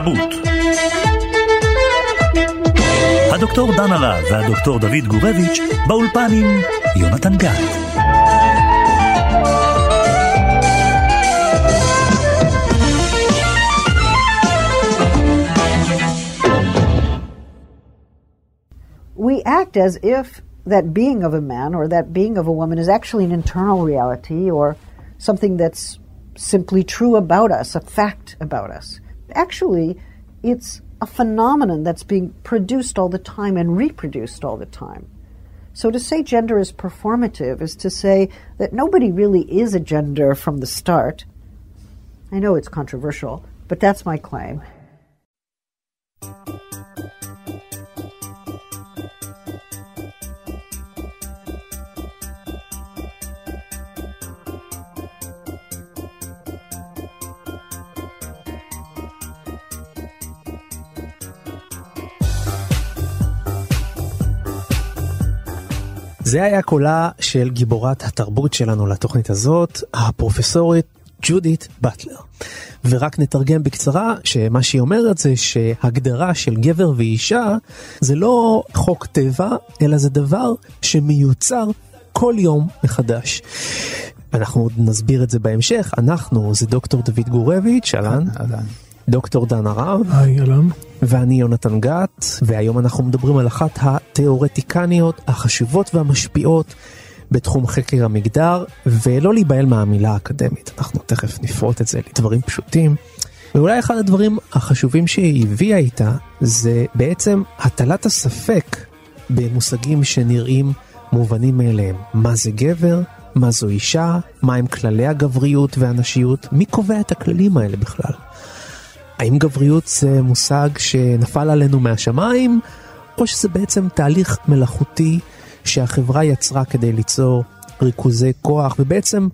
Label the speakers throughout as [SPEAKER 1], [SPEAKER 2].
[SPEAKER 1] התרבות הדוקטור דן הרב והדוקטור דוד גורביץ' באולפן עם יונתן גת.
[SPEAKER 2] We act as if that being of a man or that being of a woman is actually an internal reality or something that's simply true about us, a fact about us. Actually, it's a phenomenon that's being produced all the time and reproduced all the time. So to say gender is performative is to say that nobody really is a gender from the start. I know it's controversial, but that's my claim.
[SPEAKER 3] זה היה קולה של גיבורת התרבות שלנו לתוכנית הזאת, הפרופסורית ג'ודית באטלר. ורק נתרגם בקצרה שמה שהיא אומרת זה שהגדרה של גבר ואישה זה לא חוק טבע, אלא זה דבר שמיוצר כל יום מחדש. אנחנו עוד נסביר את זה בהמשך, אנחנו זה דוקטור דוד גורביץ', אהלן.
[SPEAKER 4] אהלן.
[SPEAKER 3] דוקטור דן הרב.
[SPEAKER 5] היי, אהלן.
[SPEAKER 3] ואני יונתן גת, והיום אנחנו מדברים על אחת התיאורטיקניות החשובות והמשפיעות בתחום חקר המגדר, ולא להיבהל מהמילה האקדמית, אנחנו תכף נפרוט את זה לדברים פשוטים. ואולי אחד הדברים החשובים שהיא הביאה איתה, זה בעצם הטלת הספק במושגים שנראים מובנים מאליהם. מה זה גבר? מה זו אישה? מהם כללי הגבריות והנשיות? מי קובע את הכללים האלה בכלל? האם גבריות זה מושג שנפל עלינו מהשמיים, או שזה בעצם תהליך מלאכותי שהחברה יצרה כדי ליצור ריכוזי כוח ובעצם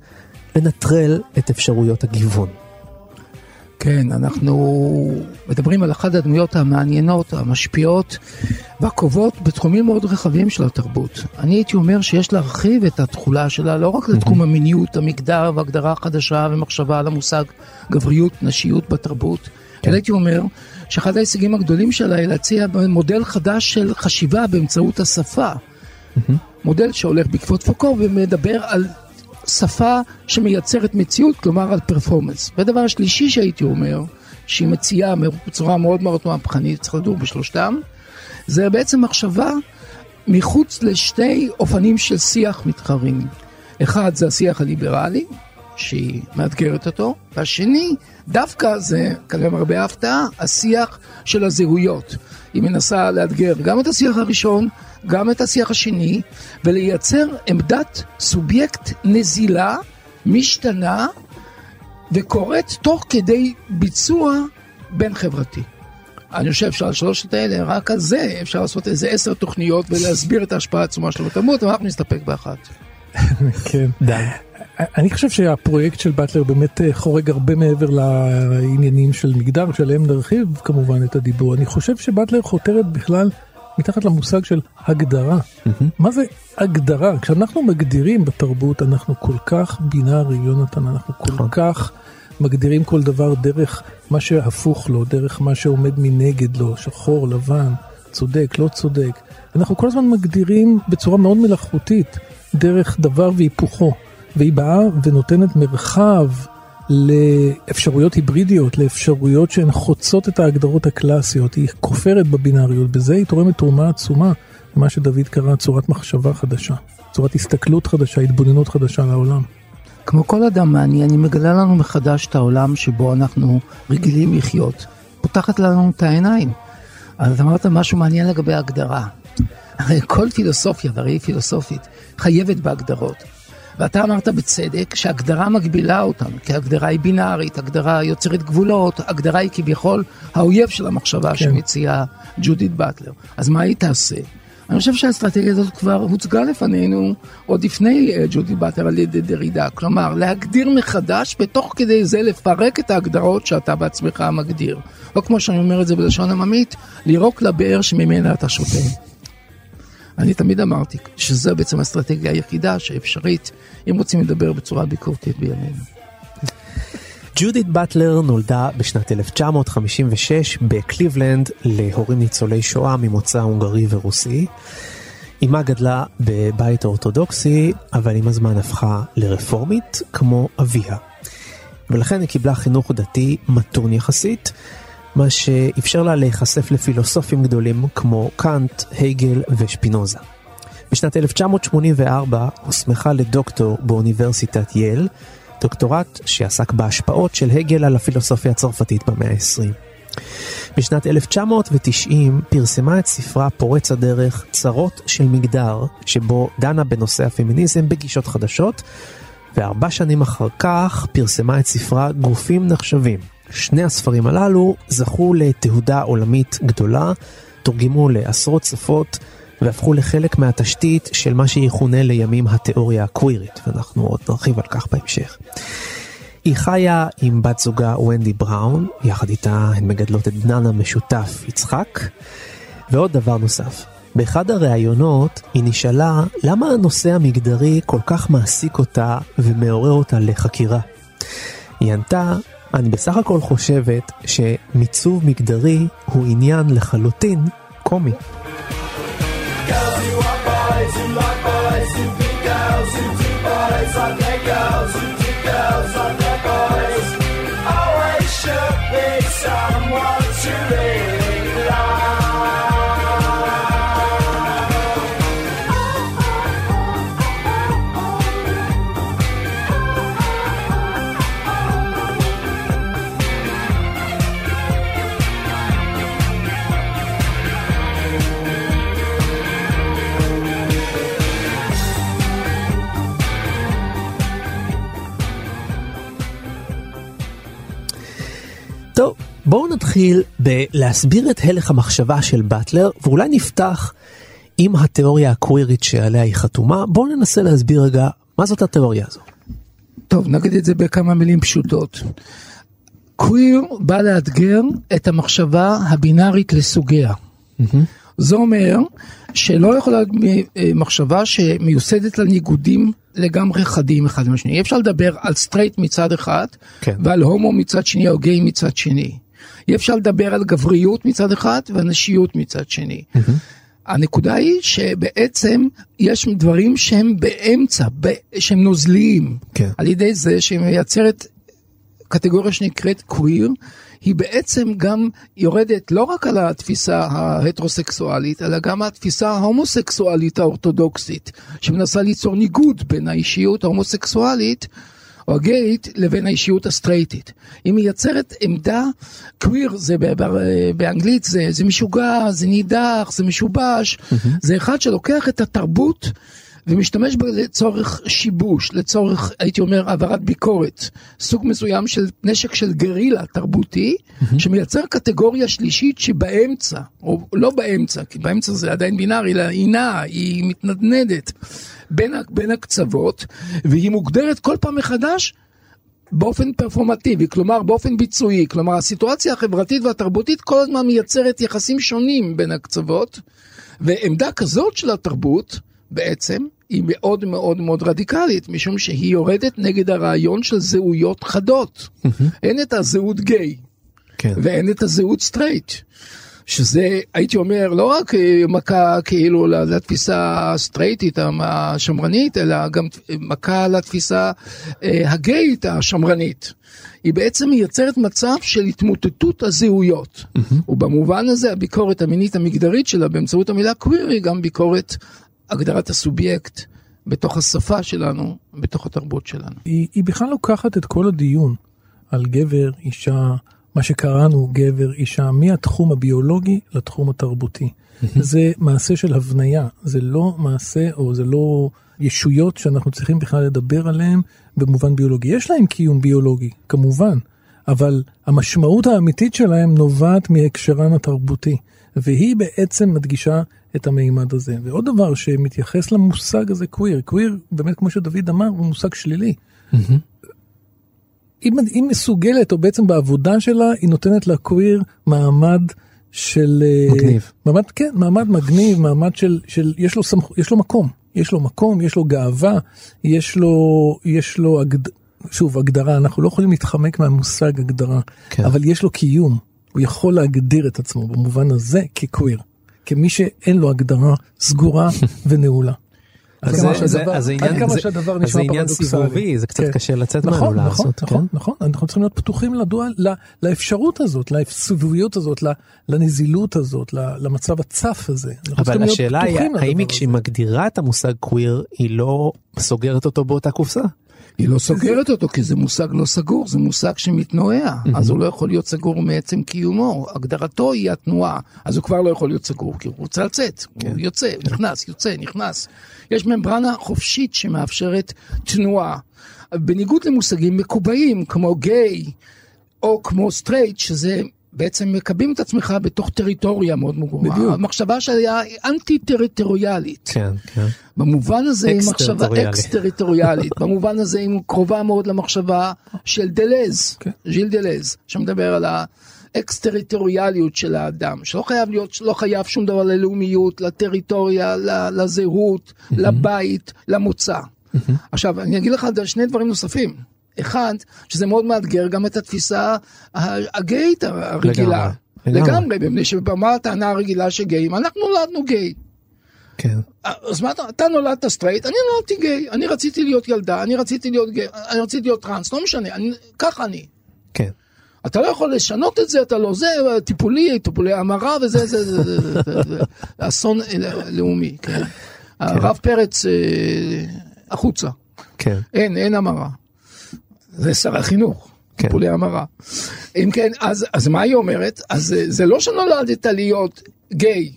[SPEAKER 3] לנטרל את אפשרויות הגיוון?
[SPEAKER 4] כן, אנחנו מדברים על אחת הדמויות המעניינות, המשפיעות והקובעות בתחומים מאוד רחבים של התרבות. אני הייתי אומר שיש להרחיב את התכולה שלה לא רק לתחום המיניות, המגדר והגדרה חדשה ומחשבה על המושג גבריות, נשיות בתרבות, כן. הייתי אומר שאחד ההישגים הגדולים שלה היא להציע מודל חדש של חשיבה באמצעות השפה. מודל שהולך בעקבות פוקו ומדבר על שפה שמייצרת מציאות, כלומר על פרפורמנס. ודבר שלישי שהייתי אומר, שהיא מציעה בצורה מאוד מאוד מהפכנית, צריך לדור בשלושתם, זה בעצם מחשבה מחוץ לשתי אופנים של שיח מתחרים. אחד זה השיח הליברלי, שהיא מאתגרת אותו, והשני, דווקא זה, כנראה מרבה ההפתעה, השיח של הזהויות. היא מנסה לאתגר גם את השיח הראשון, גם את השיח השני, ולייצר עמדת סובייקט נזילה, משתנה, וקורית תוך כדי ביצוע בין חברתי. אני חושב שעל שלושת האלה, רק על זה אפשר לעשות איזה עשר תוכניות ולהסביר את ההשפעה העצומה של התרבות, אבל אנחנו נסתפק באחת.
[SPEAKER 5] כן. די. אני חושב שהפרויקט של באטלר באמת אה, חורג הרבה מעבר לעניינים של מגדר, שעליהם נרחיב כמובן את הדיבור. אני חושב שבאטלר חותרת בכלל מתחת למושג של הגדרה. Mm-hmm. מה זה הגדרה? כשאנחנו מגדירים בתרבות, אנחנו כל כך בינארי, יונתן, אנחנו כל נכון. כך מגדירים כל דבר דרך מה שהפוך לו, דרך מה שעומד מנגד לו, שחור, לבן, צודק, לא צודק. אנחנו כל הזמן מגדירים בצורה מאוד מלאכותית דרך דבר והיפוכו. והיא באה ונותנת מרחב לאפשרויות היברידיות, לאפשרויות שהן חוצות את ההגדרות הקלאסיות, היא כופרת בבינאריות, בזה היא תורמת תרומה עצומה למה שדוד קרא צורת מחשבה חדשה, צורת הסתכלות חדשה, התבוננות חדשה לעולם.
[SPEAKER 4] כמו כל אדם מעניין, היא מגלה לנו מחדש את העולם שבו אנחנו רגילים לחיות. פותחת לנו את העיניים. אז אמרת משהו מעניין לגבי הגדרה. הרי כל פילוסופיה, והרי היא פילוסופית, חייבת בהגדרות. ואתה אמרת בצדק שהגדרה מגבילה אותנו, כי הגדרה היא בינארית, הגדרה יוצרת גבולות, הגדרה היא כביכול האויב של המחשבה כן. שמציעה ג'ודית באטלר. אז מה היא תעשה? אני חושב שהאסטרטגיה הזאת כבר הוצגה לפנינו עוד לפני uh, ג'ודית באטלר על ידי דרידה. כלומר, להגדיר מחדש ותוך כדי זה לפרק את ההגדרות שאתה בעצמך מגדיר. או כמו שאני אומר את זה בלשון עממית, לירוק לבאר שממנה אתה שותה. אני תמיד אמרתי שזו בעצם האסטרטגיה היחידה שאפשרית, אם רוצים לדבר בצורה ביקורתית בימינו.
[SPEAKER 3] ג'ודית באטלר נולדה בשנת 1956 בקליבלנד להורים ניצולי שואה ממוצא הונגרי ורוסי. אמה גדלה בבית אורתודוקסי, אבל עם הזמן הפכה לרפורמית כמו אביה. ולכן היא קיבלה חינוך דתי מתון יחסית, מה שאפשר לה להיחשף לפילוסופים גדולים כמו קאנט, הייגל ושפינוזה. בשנת 1984 הוסמכה לדוקטור באוניברסיטת יל, דוקטורט שעסק בהשפעות של הגל על הפילוסופיה הצרפתית במאה ה-20. בשנת 1990 פרסמה את ספרה פורץ הדרך צרות של מגדר, שבו דנה בנושא הפמיניזם בגישות חדשות, וארבע שנים אחר כך פרסמה את ספרה גופים נחשבים. שני הספרים הללו זכו לתהודה עולמית גדולה, תורגמו לעשרות שפות, והפכו לחלק מהתשתית של מה שיכונה לימים התיאוריה הקווירית, ואנחנו עוד נרחיב על כך בהמשך. היא חיה עם בת זוגה ונדי בראון, יחד איתה הן מגדלות את בנן המשותף יצחק. ועוד דבר נוסף, באחד הראיונות היא נשאלה למה הנושא המגדרי כל כך מעסיק אותה ומעורר אותה לחקירה. היא ענתה, אני בסך הכל חושבת שמיצוב מגדרי הוא עניין לחלוטין קומי. בואו נתחיל בלהסביר את הלך המחשבה של באטלר, ואולי נפתח עם התיאוריה הקווירית שעליה היא חתומה. בואו ננסה להסביר רגע מה זאת התיאוריה הזו.
[SPEAKER 4] טוב, נגיד את זה בכמה מילים פשוטות. קוויר בא לאתגר את המחשבה הבינארית לסוגיה. Mm-hmm. זה אומר שלא יכולה להיות מחשבה שמיוסדת על ניגודים לגמרי חדים אחד עם השני. אי אפשר לדבר על סטרייט מצד אחד כן. ועל הומו מצד שני או גיי מצד שני. אי אפשר לדבר על גבריות מצד אחד ועל נשיות מצד שני. Mm-hmm. הנקודה היא שבעצם יש דברים שהם באמצע, שהם נוזליים, כן. על ידי זה שהיא מייצרת קטגוריה שנקראת קוויר, היא בעצם גם יורדת לא רק על התפיסה ההטרוסקסואלית, אלא גם התפיסה ההומוסקסואלית האורתודוקסית, שמנסה ליצור ניגוד בין האישיות ההומוסקסואלית או הגייט לבין האישיות הסטרייטית. היא מייצרת עמדה, קוויר זה באנגלית זה, זה משוגע, זה נידח, זה משובש, mm-hmm. זה אחד שלוקח את התרבות ומשתמש בה לצורך שיבוש, לצורך, הייתי אומר, העברת ביקורת. סוג מסוים של נשק של גרילה תרבותי, mm-hmm. שמייצר קטגוריה שלישית שבאמצע, או לא באמצע, כי באמצע זה עדיין בינארי, אלא היא נעה, היא מתנדנדת בין, בין הקצוות, והיא מוגדרת כל פעם מחדש באופן פרפורמטיבי, כלומר באופן ביצועי, כלומר הסיטואציה החברתית והתרבותית כל הזמן מייצרת יחסים שונים בין הקצוות, ועמדה כזאת של התרבות, בעצם, היא מאוד מאוד מאוד רדיקלית, משום שהיא יוצאת נגד הרעיון של זהויות חדות. אין את הזהות גיי, כן. ואין את הזהות סטרייט. שזה, הייתי אומר, לא רק מכה כאילו לתפיסה הסטרייטית השמרנית, אלא גם מכה לתפיסה אה, הגייט השמרנית. היא בעצם מייצרת מצב של התמוטטות הזהויות. Mm-hmm. ובמובן הזה הביקורת המינית המגדרית שלה באמצעות המילה קוויר היא גם ביקורת הגדרת הסובייקט בתוך השפה שלנו, בתוך התרבות שלנו.
[SPEAKER 5] היא, היא בכלל לוקחת את כל הדיון על גבר, אישה, מה שקראנו גבר, אישה, מהתחום הביולוגי לתחום התרבותי. זה מעשה של הבניה, זה לא מעשה או זה לא ישויות שאנחנו צריכים בכלל לדבר עליהן במובן ביולוגי. יש להם קיום ביולוגי, כמובן, אבל המשמעות האמיתית שלהם נובעת מהקשרן התרבותי, והיא בעצם מדגישה את המימד הזה. ועוד דבר שמתייחס למושג הזה קוויר, קוויר באמת כמו שדוד אמר הוא מושג שלילי. Mm-hmm. היא, היא מסוגלת או בעצם בעבודה שלה היא נותנת לקוויר מעמד של
[SPEAKER 3] אה, מגניב
[SPEAKER 5] מעמד כן מעמד מגניב מעמד של של יש לו סמכ... יש לו מקום יש לו מקום יש לו גאווה יש לו יש לו הגד... שוב, הגדרה, אנחנו לא יכולים להתחמק מהמושג הגדרה,
[SPEAKER 3] כן.
[SPEAKER 5] אבל יש לו קיום, הוא יכול להגדיר את עצמו במובן הזה כקוויר, כמי שאין לו הגדרה סגורה ונעולה.
[SPEAKER 3] אז זה- עניין-. סיבובי, זה קצת
[SPEAKER 5] כן.
[SPEAKER 3] קשה לצאת ממנו
[SPEAKER 5] נכון, נכון,
[SPEAKER 3] לעשות,
[SPEAKER 5] נכון,
[SPEAKER 3] כן?
[SPEAKER 5] נכון, אנחנו צריכים להיות פתוחים לאפשרות הזאת, לסובביות הזאת, לנזילות הזאת, למצב הצף הזה.
[SPEAKER 3] אבל השאלה היא, האם כשהיא. מגדירה את המושג קוויר, היא לא סוגרת אותו באותה קופסה?
[SPEAKER 4] היא לא סוגרת אותו כי זה מושג לא סגור, זה מושג שמתנועע, אז הוא לא יכול להיות סגור מעצם קיומו, הגדרתו היא התנועה, אז הוא כבר לא יכול להיות סגור, כי הוא רוצה לצאת, הוא יוצא, נכנס, יוצא, נכנס. יש ממברנה חופשית שמאפשרת תנועה, בניגוד למושגים מקובעים כמו גיי או כמו סטרייט, שזה בעצם מקבלים את עצמך בתוך טריטוריה מאוד מגודרת.
[SPEAKER 5] בדיוק.
[SPEAKER 4] המחשבה שלה היא אנטי טריטוריאלית.
[SPEAKER 3] כן, כן.
[SPEAKER 4] במובן הזה היא מחשבה
[SPEAKER 3] אקס-טריטוריאלית.
[SPEAKER 4] במובן הזה היא קרובה מאוד למחשבה של דלז,
[SPEAKER 5] כן.
[SPEAKER 4] ז'יל דלז, שמדבר על האקס-טריטוריאליות של האדם, שלא חייב להיות, שלא חייב שום דבר ללאומיות, לטריטוריה, לזהות, לבית, למוצא. עכשיו, אני אגיד לך שני דברים נוספים. אחד, שזה מאוד מאתגר גם את התפיסה הגאית הרגילה.
[SPEAKER 3] לגמרי,
[SPEAKER 4] מפני שבמה הטענה הרגילה שגאים, אנחנו נולדנו גיי.
[SPEAKER 3] כן.
[SPEAKER 4] אז מה אתה, אתה נולדת סטרייט, אני נולדתי גיי, אני רציתי להיות ילדה, אני רציתי להיות גיי, אני רציתי להיות טראנס, לא משנה, אני, ככה אני.
[SPEAKER 3] כן.
[SPEAKER 4] אתה לא יכול לשנות את זה, אתה לא זה, טיפולי, טיפולי המרה וזה, זה, זה, זה, זה, אסון לאומי, כן. הרב פרץ, אה, החוצה,
[SPEAKER 3] כן.
[SPEAKER 4] אין, אין המרה. זה שר החינוך,
[SPEAKER 3] כן.
[SPEAKER 4] טיפולי המרה. אם כן, אז, אז מה היא אומרת? אז זה לא שנולדת להיות גיי.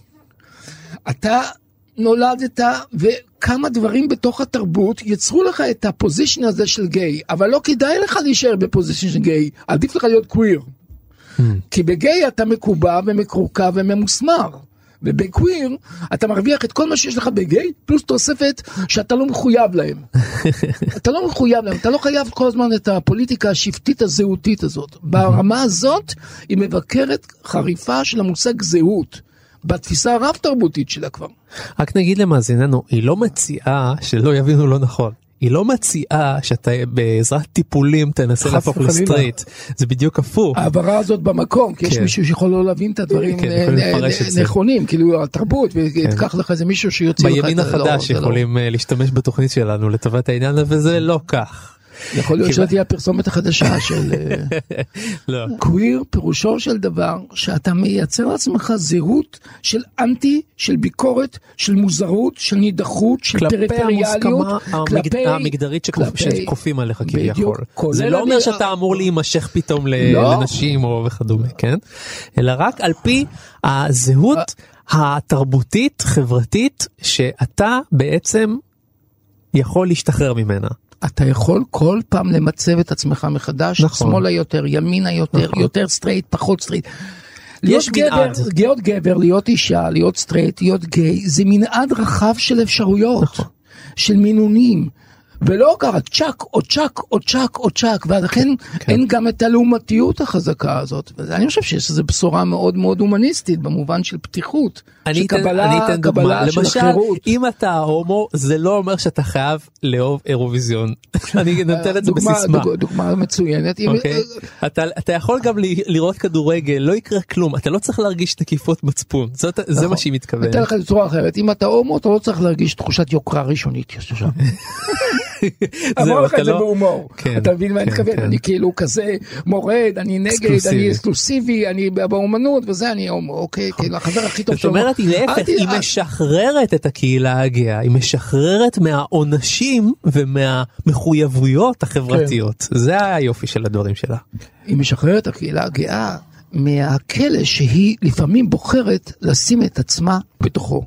[SPEAKER 4] אתה נולדת וכמה דברים בתוך התרבות יצרו לך את הפוזיישן הזה של גיי, אבל לא כדאי לך להישאר בפוזיישן של גיי, עדיף לך להיות קוויר. כי בגיי אתה מקובע ומקורקע וממוסמר. ובקוויר אתה מרוויח את כל מה שיש לך בגיי, פלוס תוספת שאתה לא מחויב להם. אתה לא מחויב להם, אתה לא חייב כל הזמן את הפוליטיקה השבטית הזהותית הזאת. ברמה הזאת היא מבקרת חריפה של המושג זהות, בתפיסה הרב תרבותית שלה כבר.
[SPEAKER 3] רק נגיד למאזיננו, היא לא מציעה, שלא יבינו לא נכון, היא לא מציעה שאתה בעזרת טיפולים תנסה להפוך. לסטרייט, זה בדיוק הפוך.
[SPEAKER 4] ההעברה הזאת במקום, כי יש
[SPEAKER 3] כן.
[SPEAKER 4] מישהו שיכול לא להבין את הדברים
[SPEAKER 3] כן,
[SPEAKER 4] אה, אה,
[SPEAKER 3] זה.
[SPEAKER 4] נכונים, כאילו התרבות, ותיקח לך איזה מישהו שיוציא לך את
[SPEAKER 3] בימין
[SPEAKER 4] זה. לא,
[SPEAKER 3] החדש
[SPEAKER 4] לא.
[SPEAKER 3] יכולים אה, להשתמש בתוכנית שלנו לטובת העניין וזה לא כך.
[SPEAKER 4] יכול להיות
[SPEAKER 3] כיוון-
[SPEAKER 4] שתהיה הפרסומת החדשה של אה,
[SPEAKER 3] לא.
[SPEAKER 4] קוויר, פירושו של דבר שאתה מייצר לעצמך זהות של אנטי, של ביקורת, של מוזרות, של נידחות, של
[SPEAKER 3] כלפי
[SPEAKER 4] פריפריאליות,
[SPEAKER 3] המוסכמה
[SPEAKER 4] כלפי-
[SPEAKER 3] המגדרית שכופ-
[SPEAKER 4] כלפי-
[SPEAKER 3] שכופים עליך כביכול. זה לא אומר שאתה אמור להימשך פתאום
[SPEAKER 4] לא.
[SPEAKER 3] לנשים או וכדומה, כן? אלא רק על פי הזהות התרבותית חברתית שאתה בעצם יכול להשתחרר ממנה.
[SPEAKER 4] אתה יכול כל פעם למצב את עצמך מחדש,
[SPEAKER 3] נכון.
[SPEAKER 4] שמאלה יותר, ימינה יותר,
[SPEAKER 3] נכון.
[SPEAKER 4] יותר סטרייט, פחות סטרייט. להיות גבר. להיות גבר, להיות אישה, להיות סטרייט, להיות גיי, זה מנעד רחב של אפשרויות,
[SPEAKER 3] נכון.
[SPEAKER 4] של מינונים. ולא ככה צ'אק או צ'אק או צ'אק או צ'אק, ולכן
[SPEAKER 3] כן.
[SPEAKER 4] אין גם את הלעומתיות החזקה הזאת. ואני חושב שיש איזו בשורה מאוד מאוד הומניסטית במובן של פתיחות,
[SPEAKER 3] אני
[SPEAKER 4] של
[SPEAKER 3] אתן,
[SPEAKER 4] קבלה,
[SPEAKER 3] אני
[SPEAKER 4] קבלה של
[SPEAKER 3] למשל
[SPEAKER 4] החירות.
[SPEAKER 3] אם אתה הומו זה לא אומר שאתה חייב לאהוב אירוויזיון, אני נותן את זה בסיסמה.
[SPEAKER 4] דוג- דוגמה מצוינת. אם-
[SPEAKER 3] אוקיי? אתה, אתה יכול גם לראות כדורגל לא יקרה כלום אתה לא צריך להרגיש תקיפות מצפון זאת, זה
[SPEAKER 4] נכון.
[SPEAKER 3] מה שהיא מתכוונת.
[SPEAKER 4] אתן לך בצורה אחרת, אם אתה הומו אתה לא צריך להרגיש תחושת יוקרה ראשונית אמר לך את זה
[SPEAKER 3] לא-
[SPEAKER 4] בהומור,
[SPEAKER 3] כן,
[SPEAKER 4] אתה מבין מה אני
[SPEAKER 3] כן,
[SPEAKER 4] מתכוון,
[SPEAKER 3] כן.
[SPEAKER 4] אני כאילו כזה מורד, אני נגד. אני אקסקלוסיבי, אני באומנות וזה, אני אוקיי, כאילו החבר הכי טוב
[SPEAKER 3] זאת אומרת היא להפך היא משחררת את הקהילה הגאה היא משחררת מהעונשים ומהמחויבויות החברתיות זה היופי של הדברים שלה.
[SPEAKER 4] היא משחררת את הקהילה הגאה מהכלא שהיא לפעמים בוחרת לשים את עצמה בתוכו.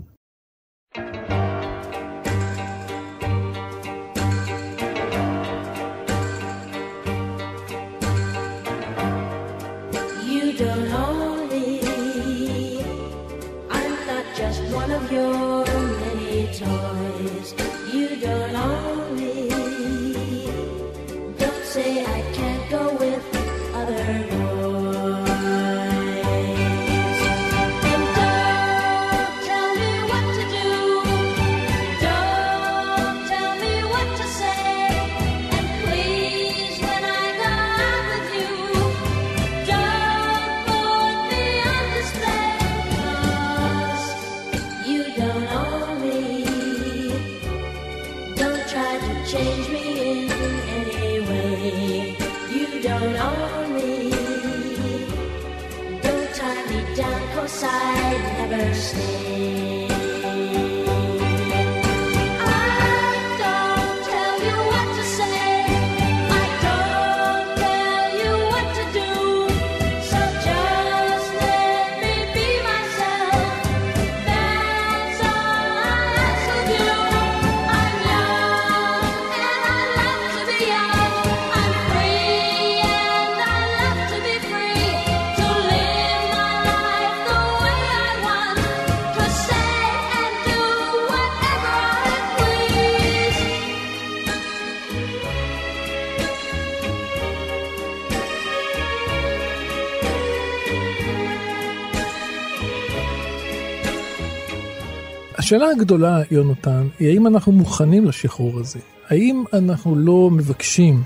[SPEAKER 5] השאלה הגדולה, יונתן, היא האם אנחנו מוכנים לשחרור הזה? האם אנחנו לא מבקשים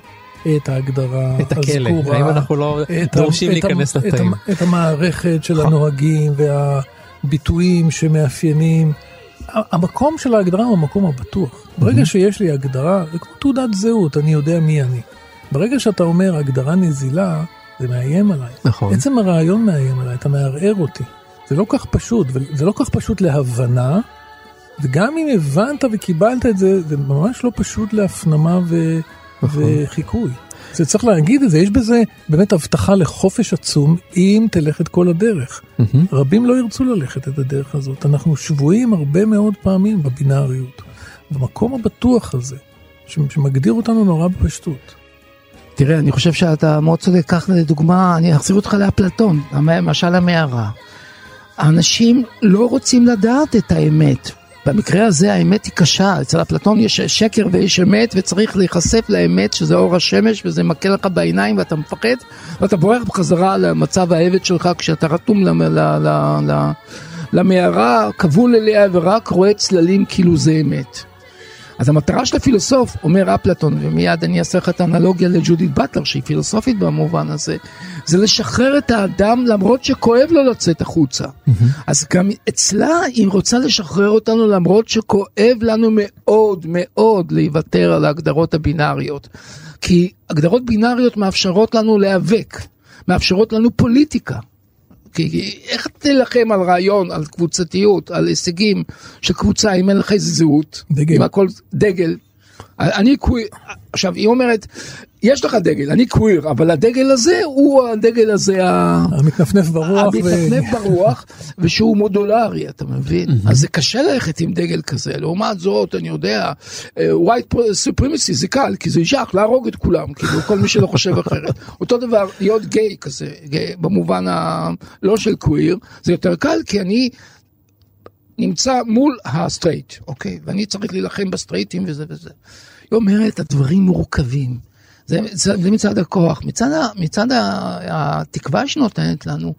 [SPEAKER 5] את ההגדרה
[SPEAKER 3] את הכלא,
[SPEAKER 5] הזכורה,
[SPEAKER 3] האם אנחנו לא
[SPEAKER 5] את
[SPEAKER 3] דורשים
[SPEAKER 5] את
[SPEAKER 3] להיכנס
[SPEAKER 5] את
[SPEAKER 3] לתאים?
[SPEAKER 5] את המערכת של הנוהגים והביטויים שמאפיינים. המקום של ההגדרה הוא המקום הבטוח. ברגע שיש לי הגדרה, זה כמו תעודת זהות, אני יודע מי אני. ברגע שאתה אומר הגדרה נזילה, זה מאיים עליי.
[SPEAKER 3] נכון.
[SPEAKER 5] עצם הרעיון מאיים עליי, אתה מערער אותי. זה לא כך פשוט, וזה לא כך פשוט להבנה, וגם אם הבנת וקיבלת את זה, זה ממש לא פשוט להפנמה ו...
[SPEAKER 3] נכון.
[SPEAKER 5] וחיקוי. זה צריך להגיד את זה, יש בזה באמת הבטחה לחופש עצום אם תלך את כל הדרך.
[SPEAKER 3] מהמם.
[SPEAKER 5] רבים לא ירצו ללכת את הדרך הזאת, אנחנו שבויים הרבה מאוד פעמים בבינאריות. במקום הבטוח הזה, שמגדיר אותנו נורא בפשטות.
[SPEAKER 4] תראה, אני חושב שאתה מאוד צודק, קח לדוגמה, אני אחזיר אותך לאפלטון, משל המערה. האנשים לא רוצים לדעת את האמת. במקרה הזה האמת היא קשה, אצל אפלטון יש שקר ויש אמת וצריך להיחשף לאמת שזה אור השמש וזה מכה לך בעיניים ואתה מפחד ואתה בורח בחזרה למצב העבד שלך כשאתה רתום למ- ל- ל- ל- למערה, כבול אליה ורק רואה צללים כאילו זה אמת. אז המטרה של הפילוסוף, אומר אפלטון, ומיד אני אעשה לך את האנלוגיה לג'ודית באטלר, שהיא פילוסופית במובן הזה, זה לשחרר את האדם למרות שכואב לו לצאת החוצה. אז גם אצלה היא רוצה לשחרר אותנו למרות שכואב לנו מאוד מאוד להיוותר על ההגדרות הבינאריות. כי הגדרות בינאריות מאפשרות לנו להיאבק, מאפשרות לנו פוליטיקה. כי כי איך תילחם על רעיון, על קבוצתיות, על הישגים של קבוצה אם אין לך איזה זהות?
[SPEAKER 5] דגל.
[SPEAKER 4] הכל דגל. אני עכשיו היא אומרת, יש לך דגל, אני קוויר, אבל הדגל הזה הוא הדגל הזה.
[SPEAKER 5] המתנפנף ברוח. ו-
[SPEAKER 4] המתנפנף ברוח, ושהוא מודולרי, אתה מבין? אז זה קשה ללכת עם דגל כזה. לעומת זאת, אני יודע, אה, white supremacy זה קל, כי זה ישך להרוג את כולם, כאילו, כל מי שלא חושב אחרת. אותו דבר, להיות גיי כזה, גיי, במובן ה... לא של קוויר, זה יותר קל, כי אני נמצא מול הסטרייט, אוקיי? ואני צריך להילחם בסטרייטים וזה וזה. היא אומרת, הדברים מורכבים. זה, זה, זה מצד הכוח. מצד, ה, מצד ה, התקווה שנותנת לנו,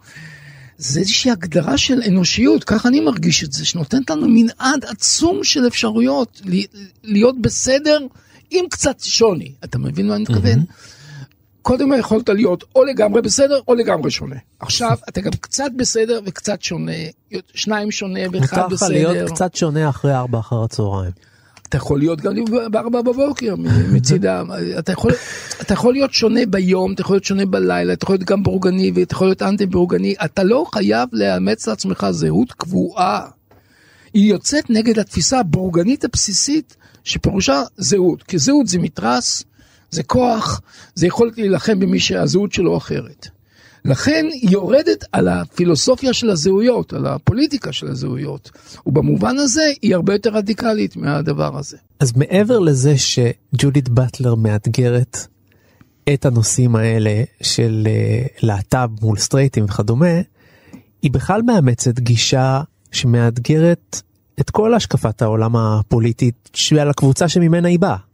[SPEAKER 4] זה איזושהי הגדרה של אנושיות, ככה אני מרגיש את זה, שנותנת לנו מנעד עצום של אפשרויות להיות בסדר עם קצת שוני. אתה מבין מה אני מתכוון? קודם יכולת להיות או לגמרי בסדר או לגמרי שונה. עכשיו אתה גם קצת בסדר וקצת שונה, שניים שונה ואחד
[SPEAKER 3] מותר לך
[SPEAKER 4] בסדר.
[SPEAKER 3] להיות קצת שונה אחרי ארבע אחר הצהריים.
[SPEAKER 4] אתה יכול להיות גם בארבע בבוקר מצידם, אתה יכול, אתה יכול להיות שונה ביום, אתה יכול להיות שונה בלילה, אתה יכול להיות גם בורגני ואתה יכול להיות אנטי בורגני, אתה לא חייב לאמץ לעצמך זהות קבועה. היא יוצאת נגד התפיסה הבורגנית הבסיסית שפירושה זהות, כי זהות זה מתרס, זה כוח, זה יכולת להילחם במי שהזהות שלו אחרת. לכן היא יורדת על הפילוסופיה של הזהויות, על הפוליטיקה של הזהויות, ובמובן הזה היא הרבה יותר רדיקלית מהדבר הזה.
[SPEAKER 3] אז מעבר לזה שג'ודית באטלר מאתגרת את הנושאים האלה של אה, להט"ב מול סטרייטים וכדומה, היא בכלל מאמצת גישה שמאתגרת את כל השקפת העולם הפוליטית שעל הקבוצה שממנה היא באה.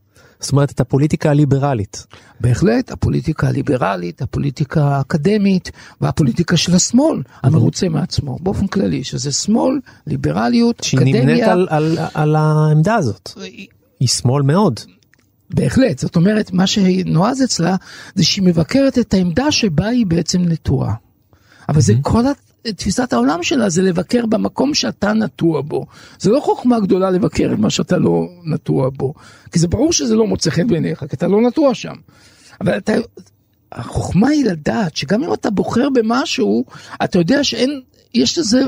[SPEAKER 3] זאת אומרת את הפוליטיקה הליברלית.
[SPEAKER 4] בהחלט, הפוליטיקה הליברלית, הפוליטיקה האקדמית והפוליטיקה של השמאל המרוצה מעצמו, באופן כללי, שזה שמאל, ליברליות,
[SPEAKER 3] שהיא נמנית
[SPEAKER 4] אקדמיה.
[SPEAKER 3] על, על, על העמדה הזאת. היא שמאל מאוד.
[SPEAKER 4] בהחלט, זאת אומרת, מה שנועז אצלה זה שהיא מבקרת את העמדה שבה היא בעצם נטועה. אבל זה כל תפיסת העולם שלה, זה לבקר במקום שאתה נטוע בו. זה לא חוכמה גדולה לבקר את מה שאתה לא נטוע בו. כי זה ברור שזה לא מוצא חן בעיניך, כי אתה לא נטוע שם. אבל אתה, החוכמה היא לדעת שגם אם אתה בוחר במשהו, אתה יודע שאין יש לזה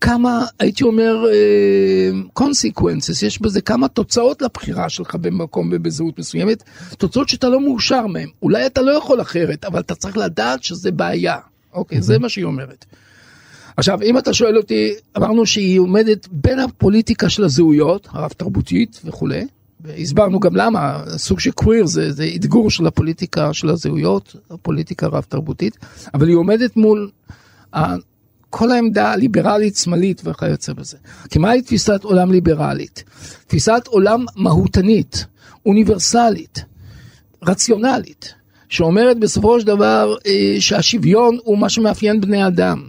[SPEAKER 4] כמה, הייתי אומר, אה, consequences, יש בזה כמה תוצאות לבחירה שלך במקום ובזהות מסוימת, תוצאות שאתה לא מאושר מהן. אולי אתה לא יכול אחרת, אבל אתה צריך לדעת שזה בעיה. אוקיי, זה מה שהיא אומרת. עכשיו, אם אתה שואל אותי, אמרנו שהיא עומדת בין הפוליטיקה של הזהויות, הרב תרבותית וכולי, והסברנו גם למה, סוג של קוויר זה, זה אתגור של הפוליטיקה של הזהויות, הפוליטיקה הרב תרבותית, אבל היא עומדת מול כל העמדה הליברלית שמאלית וכיוצא בזה. כי מהי תפיסת עולם ליברלית? תפיסת עולם מהותנית, אוניברסלית, רציונלית, שאומרת בסופו של דבר אה, שהשוויון הוא מה שמאפיין בני אדם,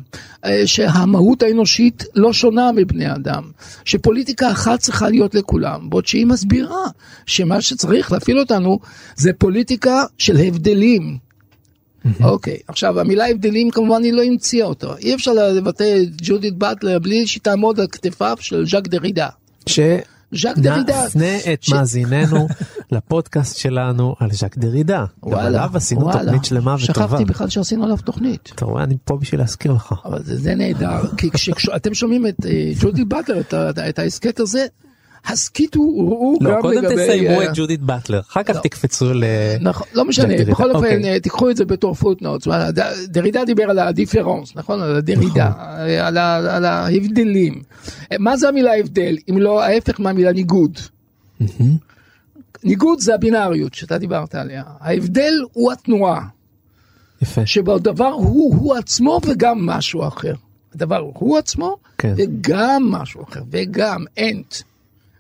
[SPEAKER 4] שהמהות האנושית לא שונה מבני אדם, שפוליטיקה אחת צריכה להיות לכולם, בעוד שהיא מסבירה שמה שצריך להפעיל אותנו זה פוליטיקה של הבדלים. אוקיי, עכשיו המילה הבדלים כמובן היא לא המציאה אותו, אי אפשר לבטא את ג'ודית באטלר בלי שהיא תעמוד על כתפיו של ז'אק דרידה. ז'אק דרידה.
[SPEAKER 3] שנפנה את
[SPEAKER 4] ש-
[SPEAKER 3] מאזיננו לפודקאסט שלנו על ז'אק דרידה. גם עליו עשינו
[SPEAKER 4] וואלה.
[SPEAKER 3] תוכנית שלמה וטובה.
[SPEAKER 4] שכחתי בכלל שעשינו עליו תוכנית.
[SPEAKER 3] אתה רואה, אני פה בשביל להזכיר לך.
[SPEAKER 4] אבל זה, זה נהדר, כי כשאתם שומעים את אה, ג'ודי באטלר, את, את ההסכת הזה, הסכיתו, ראו
[SPEAKER 3] לא,
[SPEAKER 4] גם
[SPEAKER 3] קודם
[SPEAKER 4] לגבי...
[SPEAKER 3] תסיימו
[SPEAKER 4] אה,
[SPEAKER 3] את ג'ודית באטלר, אחר כך
[SPEAKER 4] לא.
[SPEAKER 3] תקפצו ל...
[SPEAKER 4] נכון, לא משנה,
[SPEAKER 3] דרידה.
[SPEAKER 4] בכל אופן,
[SPEAKER 3] אוקיי.
[SPEAKER 4] אה, תיקחו את זה בתור footnotes, דרידה דיבר על ה différance, נכון? על הדרידה, אה, על ה- על ההבדלים. מה זה המילה הבדל, אם לא ההפך מהמילה ניגוד? ניגוד זה הבינאריות שאתה דיברת עליה, ההבדל הוא התנועה.
[SPEAKER 3] יפה.
[SPEAKER 4] שבדבר הוא הוא עצמו וגם משהו אחר. הדבר הוא עצמו
[SPEAKER 3] כן.
[SPEAKER 4] וגם משהו אחר וגם אנט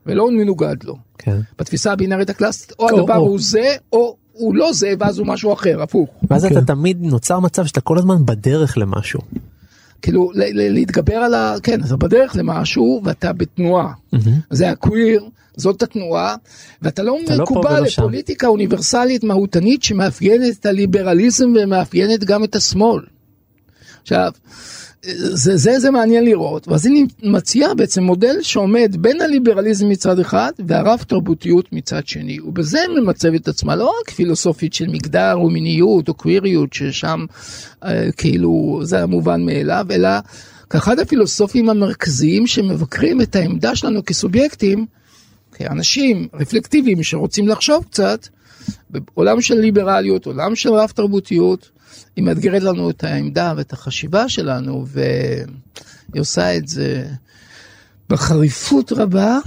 [SPEAKER 4] ולא מנוגד לו.
[SPEAKER 3] כן.
[SPEAKER 4] בתפיסה הבינארית הקלאסית או
[SPEAKER 5] או,
[SPEAKER 4] הדבר
[SPEAKER 5] או.
[SPEAKER 4] הוא זה או הוא לא זה ואז הוא משהו אחר הפוך.
[SPEAKER 3] ואז
[SPEAKER 5] כן.
[SPEAKER 3] אתה תמיד נוצר מצב שאתה כל הזמן בדרך למשהו.
[SPEAKER 4] כאילו ל- ל- להתגבר על ה... כן אתה בדרך למשהו ואתה בתנועה. זה הקוויר זאת התנועה ואתה לא
[SPEAKER 3] אתה לא
[SPEAKER 4] מקובל
[SPEAKER 3] שם.
[SPEAKER 4] לפוליטיקה אוניברסלית מהותנית שמאפיינת את הליברליזם ומאפיינת גם את השמאל. עכשיו, זה, זה, זה מעניין לראות, ואז אני מציע בעצם מודל שעומד בין הליברליזם מצד אחד והרב תרבותיות מצד שני, ובזה ממצב את עצמה לא רק פילוסופית של מגדר ומיניות או קוויריות, ששם אה, כאילו זה המובן מאליו, אלא כאחד הפילוסופים המרכזיים שמבקרים את העמדה שלנו כסובייקטים, כאנשים רפלקטיביים שרוצים לחשוב קצת, בעולם של ליברליות, עולם של רב תרבותיות, היא מאתגרת לנו את העמדה ואת החשיבה שלנו, והיא עושה את זה בחריפות רבה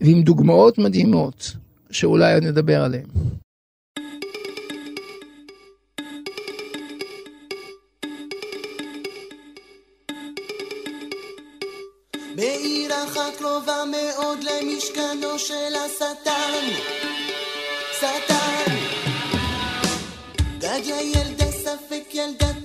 [SPEAKER 4] ועם דוגמאות מדהימות, שאולי נדבר עליהן.
[SPEAKER 6] בעיר אחת קרובה מאוד למשכנו של השטן. שטן. גדיה ילדה ספק ילדה תמיד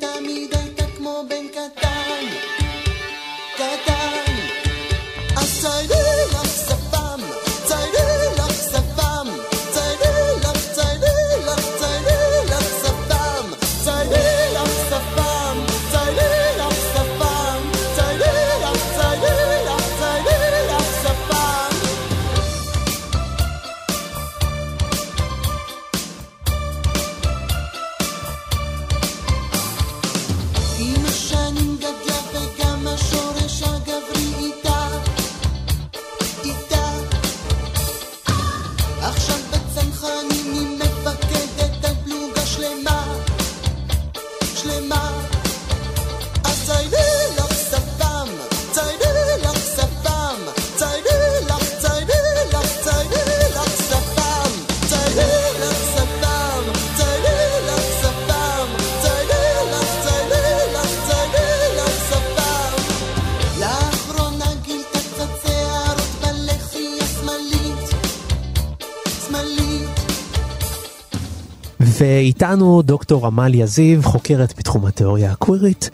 [SPEAKER 3] ואיתנו דוקטור עמליה זיו, חוקרת בתחום התיאוריה הקווירית,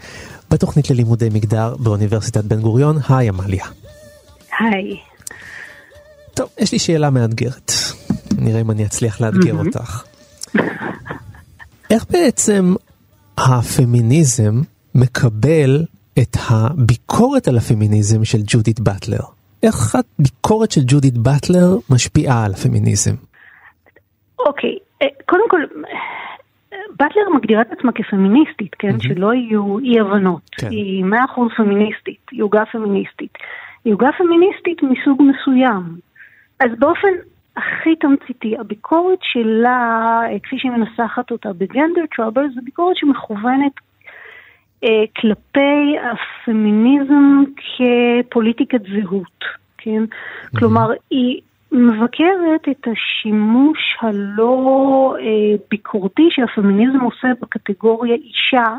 [SPEAKER 3] בתוכנית ללימודי מגדר באוניברסיטת בן גוריון. היי עמליה.
[SPEAKER 7] היי.
[SPEAKER 3] טוב, יש לי שאלה מאתגרת. נראה אם אני אצליח לאתגר אותך. איך בעצם הפמיניזם מקבל את הביקורת על הפמיניזם של ג'ודית באטלר? איך הביקורת של ג'ודית באטלר משפיעה על הפמיניזם?
[SPEAKER 7] אוקיי, קודם כל, אה, באטלר מגדירה את עצמה כפמיניסטית, כן? שלא יהיו אי הבנות.
[SPEAKER 3] כן.
[SPEAKER 7] היא מאה אחוז פמיניסטית, היא עוגה פמיניסטית. היא עוגה פמיניסטית מסוג מסוים. אז באופן הכי תמציתי, הביקורת שלה, אה, כפי שהיא מנסחת אותה בגנדר טראבל, זו ביקורת שמכוונת אה, כלפי הפמיניזם כפוליטיקת זהות, כן? כלומר, היא מבקרת את השימוש הלא אה, ביקורתי שהפמיניזם עושה בקטגוריה אישה,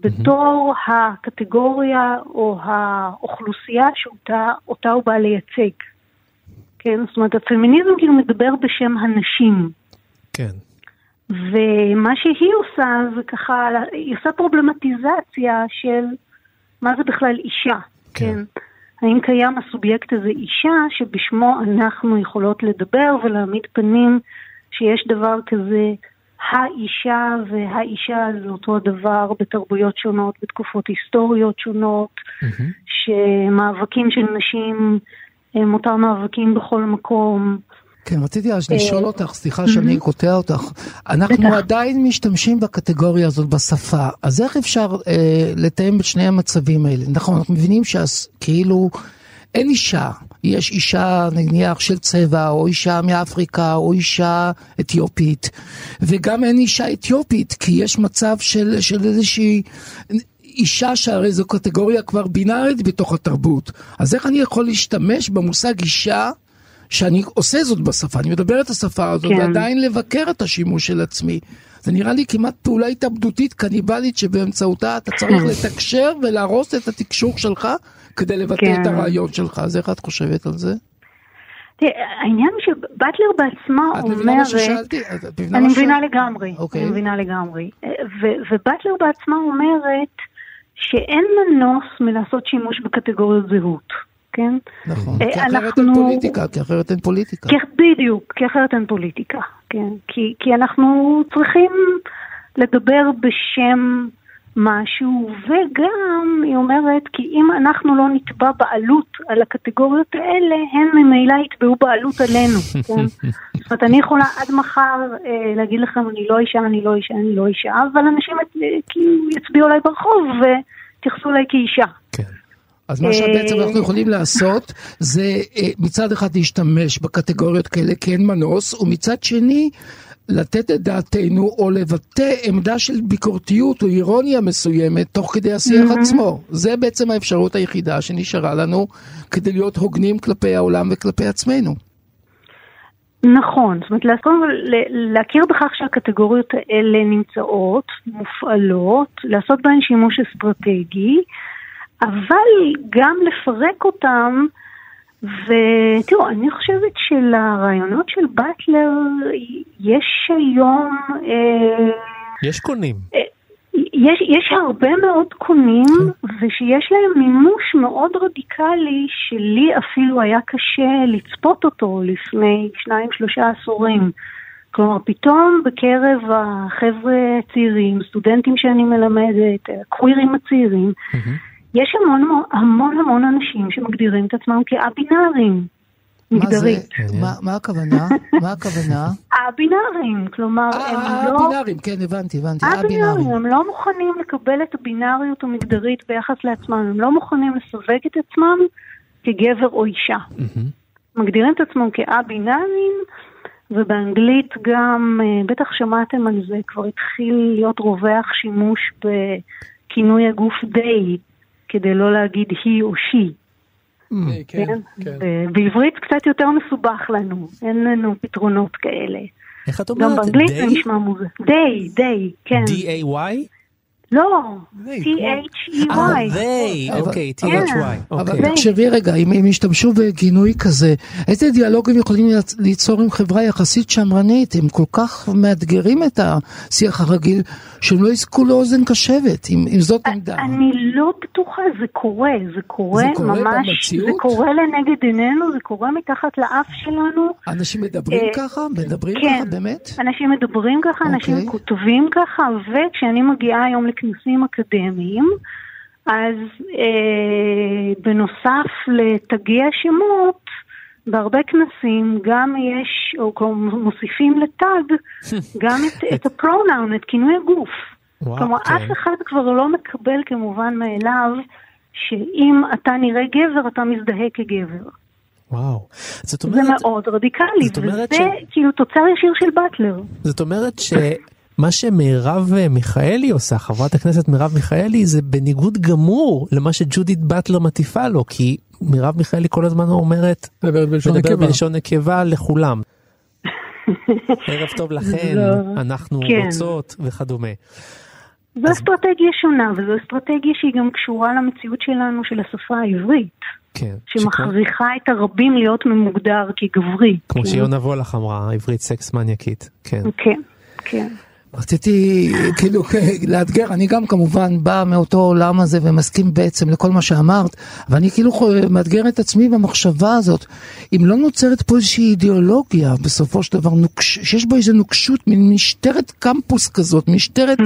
[SPEAKER 7] בתור הקטגוריה או האוכלוסייה שאותה אותה הוא בא לייצג. כן, זאת אומרת, הפמיניזם כאילו מדבר בשם הנשים.
[SPEAKER 3] כן.
[SPEAKER 7] ומה שהיא עושה זה ככה, היא עושה פרובלמטיזציה של מה זה בכלל אישה,
[SPEAKER 3] כן.
[SPEAKER 7] כן. האם קיים הסובייקט הזה אישה שבשמו אנחנו יכולות לדבר ולהעמיד פנים שיש דבר כזה האישה והאישה זה אותו הדבר בתרבויות שונות, בתקופות היסטוריות שונות, שמאבקים של נשים הם אותם מאבקים בכל מקום.
[SPEAKER 4] כן, רציתי אז לשאול אותך, סליחה שאני קוטע אותך. אנחנו עדיין משתמשים בקטגוריה הזאת בשפה, אז איך אפשר אה, לתאם את שני המצבים האלה? נכון, אנחנו מבינים שכאילו אין אישה, יש אישה נניח של צבע, או אישה מאפריקה, או אישה אתיופית, וגם אין אישה אתיופית, כי יש מצב של, של איזושהי... אישה שהרי זו קטגוריה כבר בינארית בתוך התרבות. אז איך אני יכול להשתמש במושג אישה שאני עושה זאת בשפה, אני מדבר את השפה הזאת,
[SPEAKER 7] כן.
[SPEAKER 4] ועדיין לבקר את השימוש של עצמי. זה נראה לי כמעט פעולה התאבדותית קניבלית שבאמצעותה אתה צריך לתקשר ולהרוס את התקשור שלך כדי לבטא
[SPEAKER 7] כן.
[SPEAKER 4] את הרעיון שלך. אז איך את חושבת על זה?
[SPEAKER 7] העניין הוא שבטלר בעצמה
[SPEAKER 4] את מבינה מה
[SPEAKER 7] אומרת...
[SPEAKER 4] ששאלתי? את מבינה
[SPEAKER 7] אני מבינה? לגמרי,
[SPEAKER 4] אוקיי.
[SPEAKER 7] אני מבינה לגמרי. ובטלר בעצמה אומרת שאין מנוס מלעשות שימוש בקטגוריות זהות, כן?
[SPEAKER 4] נכון,
[SPEAKER 7] אה,
[SPEAKER 4] כי אחרת אין פוליטיקה, כי אחרת אין פוליטיקה.
[SPEAKER 7] כי, בדיוק, כי אחרת אין פוליטיקה, כן. כי, כי אנחנו צריכים לדבר בשם משהו, וגם, היא אומרת, כי אם אנחנו לא נתבע בעלות על הקטגוריות האלה, הן ממילא יתבעו בעלות עלינו, כן? זאת אומרת, אני יכולה עד מחר אה, להגיד לכם, אני לא אישה, אני לא אישה, אני לא אישה, אבל אנשים אה, כאילו יצביעו עליי ברחוב ויתייחסו אליי כאישה.
[SPEAKER 4] אז מה שבעצם אנחנו יכולים לעשות זה אה, מצד אחד להשתמש בקטגוריות כאלה כי אין מנוס, ומצד שני לתת את דעתנו או לבטא עמדה של ביקורתיות או אירוניה מסוימת תוך כדי השיח עצמו. זה בעצם האפשרות היחידה שנשארה לנו כדי להיות הוגנים כלפי העולם וכלפי עצמנו.
[SPEAKER 7] נכון, זאת אומרת, ל- להכיר בכך שהקטגוריות האלה נמצאות, מופעלות, לעשות בהן שימוש אסטרטגי, אבל גם לפרק אותם, ותראו, אני חושבת שלרעיונות של באטלר יש היום, אה,
[SPEAKER 3] יש קונים.
[SPEAKER 7] יש, יש הרבה מאוד קונים, ושיש להם מימוש מאוד רדיקלי, שלי אפילו היה קשה לצפות אותו לפני שניים, שלושה עשורים. כלומר, פתאום בקרב החבר'ה הצעירים, סטודנטים שאני מלמדת, הקווירים הצעירים, יש המון המון המון אנשים שמגדירים את עצמם כאבינאריים,
[SPEAKER 4] זה?
[SPEAKER 7] מגדרית.
[SPEAKER 4] מה- מה הכוונה? מה הכוונה?
[SPEAKER 7] הבינאריים, כלומר, הם
[SPEAKER 4] אה,
[SPEAKER 7] לא...
[SPEAKER 4] הבינארים, כן, הבנתי, הבנתי,
[SPEAKER 7] הבינאריים,
[SPEAKER 4] הבינארים.
[SPEAKER 7] הם לא מוכנים לקבל את הבינאריות המגדרית ביחס לעצמם, הם לא מוכנים לסווג את עצמם כגבר או אישה. מגדירים את עצמם כאבינאריים, ובאנגלית גם, אה, בטח שמעתם על זה, כבר התחיל להיות רווח שימוש בכינוי הגוף די, כדי לא להגיד היא או she.
[SPEAKER 5] כן,
[SPEAKER 7] כן?
[SPEAKER 5] כן.
[SPEAKER 7] ב- בעברית קצת יותר מסובך לנו, אין לנו פתרונות כאלה.
[SPEAKER 3] איך את
[SPEAKER 7] גם
[SPEAKER 3] אומרת?
[SPEAKER 7] באנגלית זה
[SPEAKER 3] די?
[SPEAKER 7] נשמע מוזר. די, די, כן.
[SPEAKER 3] D-A-Y?
[SPEAKER 7] לא,
[SPEAKER 3] אה,
[SPEAKER 7] T-H-E-Y.
[SPEAKER 3] they,
[SPEAKER 4] אבל-
[SPEAKER 3] אוקיי,
[SPEAKER 7] כן.
[SPEAKER 3] T-H-Y.
[SPEAKER 4] אבל
[SPEAKER 3] אוקיי.
[SPEAKER 4] תחשבי רגע, אם הם ישתמשו בגינוי כזה, איזה דיאלוג הם יכולים ליצ- ליצור עם חברה יחסית שמרנית? הם כל כך מאתגרים את השיח הרגיל, שהם לא יזכו לאוזן קשבת, אם, זאת עמדה.
[SPEAKER 7] אני לא בטוחה, זה קורה, זה קורה ממש? זה קורה לנגד עינינו, זה קורה מתחת לאף שלנו.
[SPEAKER 4] אנשים מדברים
[SPEAKER 7] אה,
[SPEAKER 4] ככה? מדברים
[SPEAKER 7] כן.
[SPEAKER 4] ככה, באמת?
[SPEAKER 7] אנשים מדברים ככה, אנשים
[SPEAKER 4] אוקיי.
[SPEAKER 7] כותבים ככה, וכשאני מגיעה היום לכנסים אקדמיים, אז אה, בנוסף לתגי השמות, בהרבה כנסים גם יש, או מוסיפים לטאג גם את, את הפרונאון, את כינוי הגוף.
[SPEAKER 3] וואו,
[SPEAKER 7] כלומר,
[SPEAKER 3] כן.
[SPEAKER 7] אף אחד כבר לא מקבל כמובן מאליו שאם אתה נראה גבר, אתה מזדהה כגבר.
[SPEAKER 3] וואו. זאת
[SPEAKER 7] זה
[SPEAKER 3] אומרת,
[SPEAKER 7] מאוד רדיקלי, וזה
[SPEAKER 3] ש-
[SPEAKER 7] כאילו תוצר ישיר של באטלר.
[SPEAKER 3] זאת אומרת שמה שמרב אה, מיכאלי עושה, חברת הכנסת מרב מיכאלי, זה בניגוד גמור למה שג'ודית באטלר מטיפה לו, כי מרב מיכאלי כל הזמן אומרת,
[SPEAKER 5] מדברת בלשון
[SPEAKER 3] מדברת
[SPEAKER 5] נקבה.
[SPEAKER 3] בלשון נקבה לכולם. ערב טוב לכן,
[SPEAKER 7] לא.
[SPEAKER 3] אנחנו
[SPEAKER 7] כן.
[SPEAKER 3] רוצות וכדומה.
[SPEAKER 7] זו אסטרטגיה שונה, וזו אסטרטגיה שהיא גם קשורה למציאות שלנו של השפה העברית,
[SPEAKER 3] כן.
[SPEAKER 7] שמכריחה את הרבים להיות ממוגדר כגברי.
[SPEAKER 3] כמו
[SPEAKER 7] כן.
[SPEAKER 3] שיונה וולך אמרה, עברית סקס מניאקית. כן.
[SPEAKER 7] כן, כן.
[SPEAKER 4] רציתי כאילו לאתגר, אני גם כמובן בא מאותו עולם הזה ומסכים בעצם לכל מה שאמרת, ואני כאילו מאתגר את עצמי במחשבה הזאת, אם לא נוצרת פה איזושהי אידיאולוגיה בסופו של דבר, נוקש, שיש בה איזו נוקשות, מין משטרת קמפוס כזאת, משטרת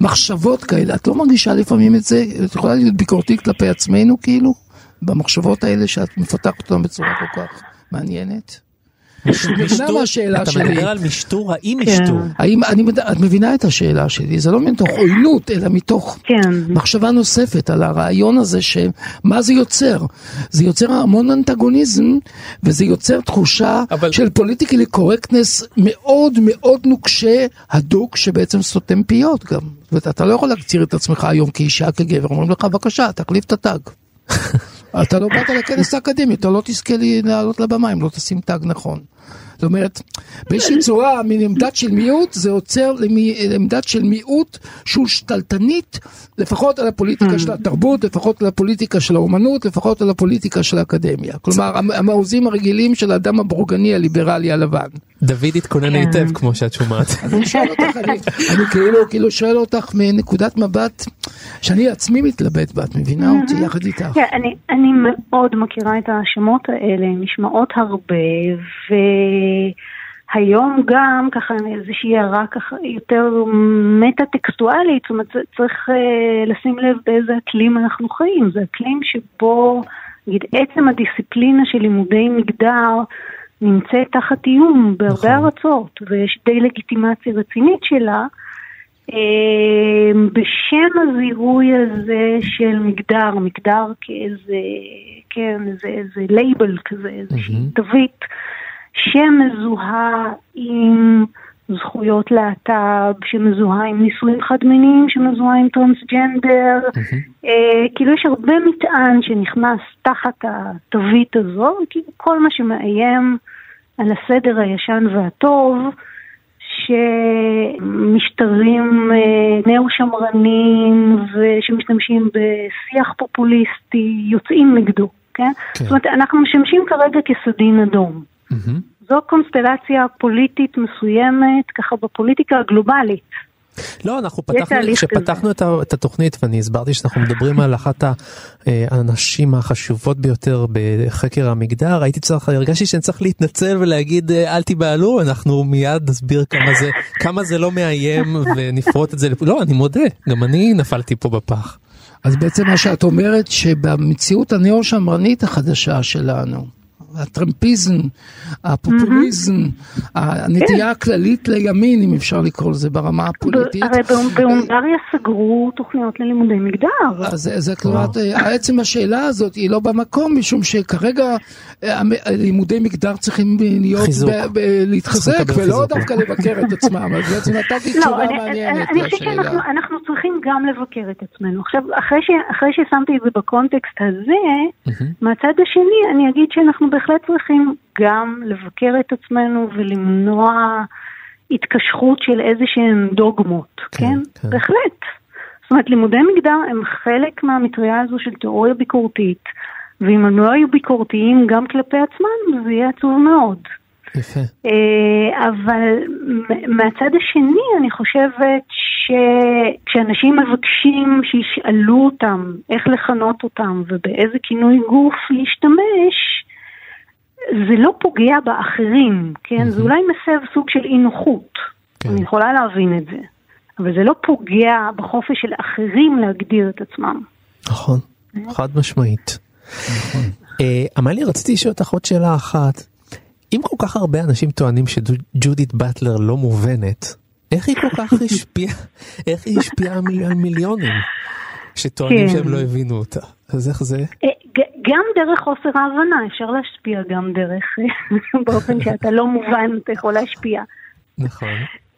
[SPEAKER 4] מחשבות כאלה, את לא מרגישה לפעמים את זה? את יכולה להיות ביקורתית כלפי עצמנו כאילו? במחשבות האלה שאת מפתחת אותן בצורה כל כך מעניינת? השאלה
[SPEAKER 3] אתה? מדבר על משטור, האם
[SPEAKER 7] כן.
[SPEAKER 3] משטור?
[SPEAKER 4] את מבינה את השאלה שלי, זה לא מתוך עוינות, אלא מתוך
[SPEAKER 7] כן.
[SPEAKER 4] מחשבה נוספת על הרעיון הזה שמה זה יוצר. זה יוצר המון אנטגוניזם, וזה יוצר תחושה של politically correctness מאוד מאוד נוקשה, הדוק, שבעצם סותם פיות גם. זאת אומרת, אתה לא יכול להציג את עצמך היום כאישה, כגבר, אומרים לך, בבקשה, תחליף את ה tag. אתה לא באת לכנס האקדמי, אתה לא תזכה לעלות לבמה אם לא תשים tag נכון. זאת אומרת, באיזושהי צורה, מן עמדת של מיעוט, זה יוצר עמדה של מיעוט שהוא שתלטנית, לפחות על הפוליטיקה של התרבות, לפחות על הפוליטיקה של האומנות, לפחות על הפוליטיקה של האקדמיה. כלומר, המ- המעוזים הרגילים של האדם הבורגני הליברלי הלבן.
[SPEAKER 3] דוד התכונן
[SPEAKER 7] כן.
[SPEAKER 3] היטב כמו שאת שומעת.
[SPEAKER 4] אז אני שואל אותך, אני, אני כאילו, כאילו שואל אותך מנקודת מבט שאני עצמי מתלבט בה, את מבינה אותי יחד איתך.
[SPEAKER 7] כן, אני, אני מאוד מכירה את השמות האלה, נשמעות הרבה, והיום גם ככה איזושהי הערה ככה יותר מטה-טקסטואלית, זאת אומרת צריך אה, לשים לב באיזה אקלים אנחנו חיים, זה אקלים שבו, נגיד, עצם הדיסציפלינה של לימודי מגדר נמצאת תחת איום בהרבה
[SPEAKER 3] נכון.
[SPEAKER 7] ארצות, ויש די לגיטימציה רצינית שלה. אה, בשם הזיהוי הזה של מגדר, מגדר כאיזה, כן, איזה, איזה לייבל כזה, איזושהי
[SPEAKER 3] מהמם.
[SPEAKER 7] תווית, שמזוהה עם זכויות להט"ב, שמזוהה עם נישואים חד-מיניים, שמזוהה עם טרנסג'נדר, אה, כאילו יש הרבה מטען שנכנס תחת התווית הזו, כאילו כל מה שמאיים על הסדר הישן והטוב, שמשטרים אה, נאו-שמרנים ושמשתמשים בשיח פופוליסטי יוצאים נגדו, כן?
[SPEAKER 3] כן.
[SPEAKER 7] זאת אומרת, אנחנו משמשים כרגע כסדין אדום.
[SPEAKER 3] מהמם.
[SPEAKER 7] זו קונסטלציה פוליטית מסוימת, ככה בפוליטיקה הגלובלית.
[SPEAKER 3] לא, אנחנו פתחנו, כשפתחנו את את התוכנית ואני הסברתי שאנחנו מדברים על אחת אה, הנשים החשובות ביותר בחקר המגדר, הייתי צריך, הרגשתי שאני צריך להתנצל ולהגיד אה, אל תיבהלו, אנחנו מיד נסביר כמה זה, כמה זה לא מאיים ונפרוט את זה, לא, אני מודה, גם אני נפלתי פה בפח.
[SPEAKER 4] אז בעצם מה שאת אומרת שבמציאות הניאו-שמרנית החדשה שלנו, הטרמפיזם, הפופוליזם, הנטייה הכללית לימין, אם אפשר לקרוא לזה ברמה הפוליטית,
[SPEAKER 7] הרי בהונ- בהונגריה סגרו תוכניות ללימודי מגדר.
[SPEAKER 4] אז זה- כלומר, עצם השאלה הזאת היא לא במקום, משום שכרגע אה, לימודי מגדר צריכים להיות, להתחזק, ולא. דווקא לבקר את עצמם, אז בעצם נתתי
[SPEAKER 7] לא,
[SPEAKER 4] תשובה
[SPEAKER 7] אני, אני,
[SPEAKER 4] מעניינת
[SPEAKER 7] אני חושבת
[SPEAKER 4] לשאלה.
[SPEAKER 7] שאנחנו אנחנו צריכים גם לבקר את עצמנו. עכשיו, אחרי, ש, אחרי ששמתי את זה בקונטקסט הזה, מהצד השני, אני אגיד שאנחנו בהחלט צריכים גם לבקר את עצמנו ולמנוע התקשרות של איזה שהן דוגמות,
[SPEAKER 3] כן,
[SPEAKER 7] כן?
[SPEAKER 3] כן.
[SPEAKER 7] בהחלט. זאת אומרת, לימודי מגדר הם חלק מהמטריה הזו של תיאוריה ביקורתית, ואם הם לא היו ביקורתיים גם כלפי עצמם, זה יהיה עצוב מאוד.
[SPEAKER 3] יפה.
[SPEAKER 7] אה, אבל מהצד השני אני חושבת שכשאנשים מבקשים שישאלו אותם איך לכנות אותם ובאיזה כינוי גוף להשתמש, זה לא פוגע באחרים, כן? זה אולי מסב סוג של אי נוחות.
[SPEAKER 3] כן.
[SPEAKER 7] אני יכולה להבין את זה. אבל זה לא פוגע בחופש של אחרים להגדיר את עצמם.
[SPEAKER 3] נכון, חד משמעית. אה, עמלי, רציתי לשאול אותך עוד שאלה אחת. אם כל כך הרבה אנשים טוענים שג'ודית באטלר לא מובנת, איך היא כל כך השפיעה, איך היא השפיעה על מיל- על מיליונים שטוענים
[SPEAKER 7] כן.
[SPEAKER 3] שהם לא הבינו אותה? אז איך זה?
[SPEAKER 7] גם דרך חוסר ההבנה, אפשר להשפיע גם דרך, באופן שאתה לא מובן, אתה יכול להשפיע.
[SPEAKER 3] נכון.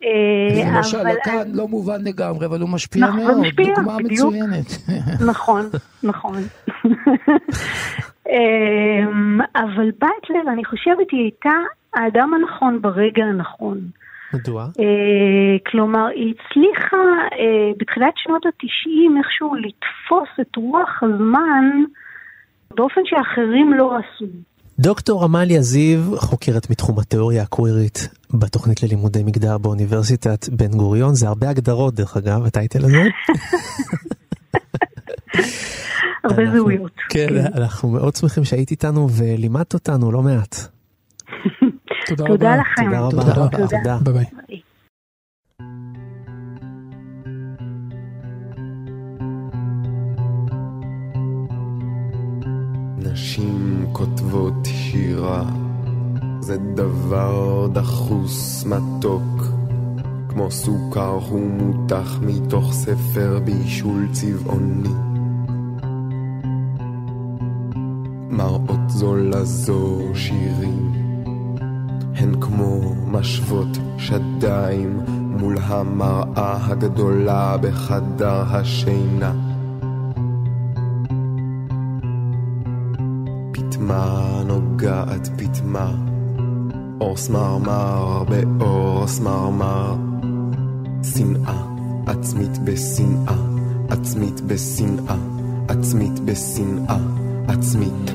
[SPEAKER 7] אה,
[SPEAKER 4] למשל, כאן לא מובן לגמרי, אבל הוא משפיע
[SPEAKER 7] נכון,
[SPEAKER 4] מאוד, דוגמה. מצוינת.
[SPEAKER 7] נכון, נכון. אמ, אבל באטלר, אני חושבת, היא הייתה האדם הנכון ברגע הנכון.
[SPEAKER 3] מדוע?
[SPEAKER 7] אה, כלומר, היא הצליחה אה, בתחילת שנות התשעים איכשהו לתפוס את רוח הזמן באופן שאחרים לא עשו.
[SPEAKER 3] דוקטור עמליה זיו, חוקרת מתחום התיאוריה הקווירית בתוכנית ללימודי מגדר באוניברסיטת בן גוריון, זה הרבה הגדרות דרך אגב, הטייטל הזה.
[SPEAKER 7] הרבה זהויות.
[SPEAKER 3] כן, אנחנו מאוד שמחים שהיית איתנו ולימדת אותנו לא מעט.
[SPEAKER 5] תודה
[SPEAKER 7] תודה
[SPEAKER 5] רבה.
[SPEAKER 7] לכם.
[SPEAKER 3] תודה רבה.
[SPEAKER 5] תודה.
[SPEAKER 3] תודה.
[SPEAKER 5] ביי ביי.
[SPEAKER 8] נשים כותבות שירה, זה דבר דחוס מתוק, כמו סוכר הוא מותח מתוך ספר בישול צבעוני. מראות זו לזו שירים, הן כמו משוות שדיים מול המראה הגדולה בחדר השינה. פטמה נוגעת פטמה, אור סמרמר באור סמרמר. שנאה עצמית בשנאה, עצמית בשנאה, עצמית בשנאה, עצמית.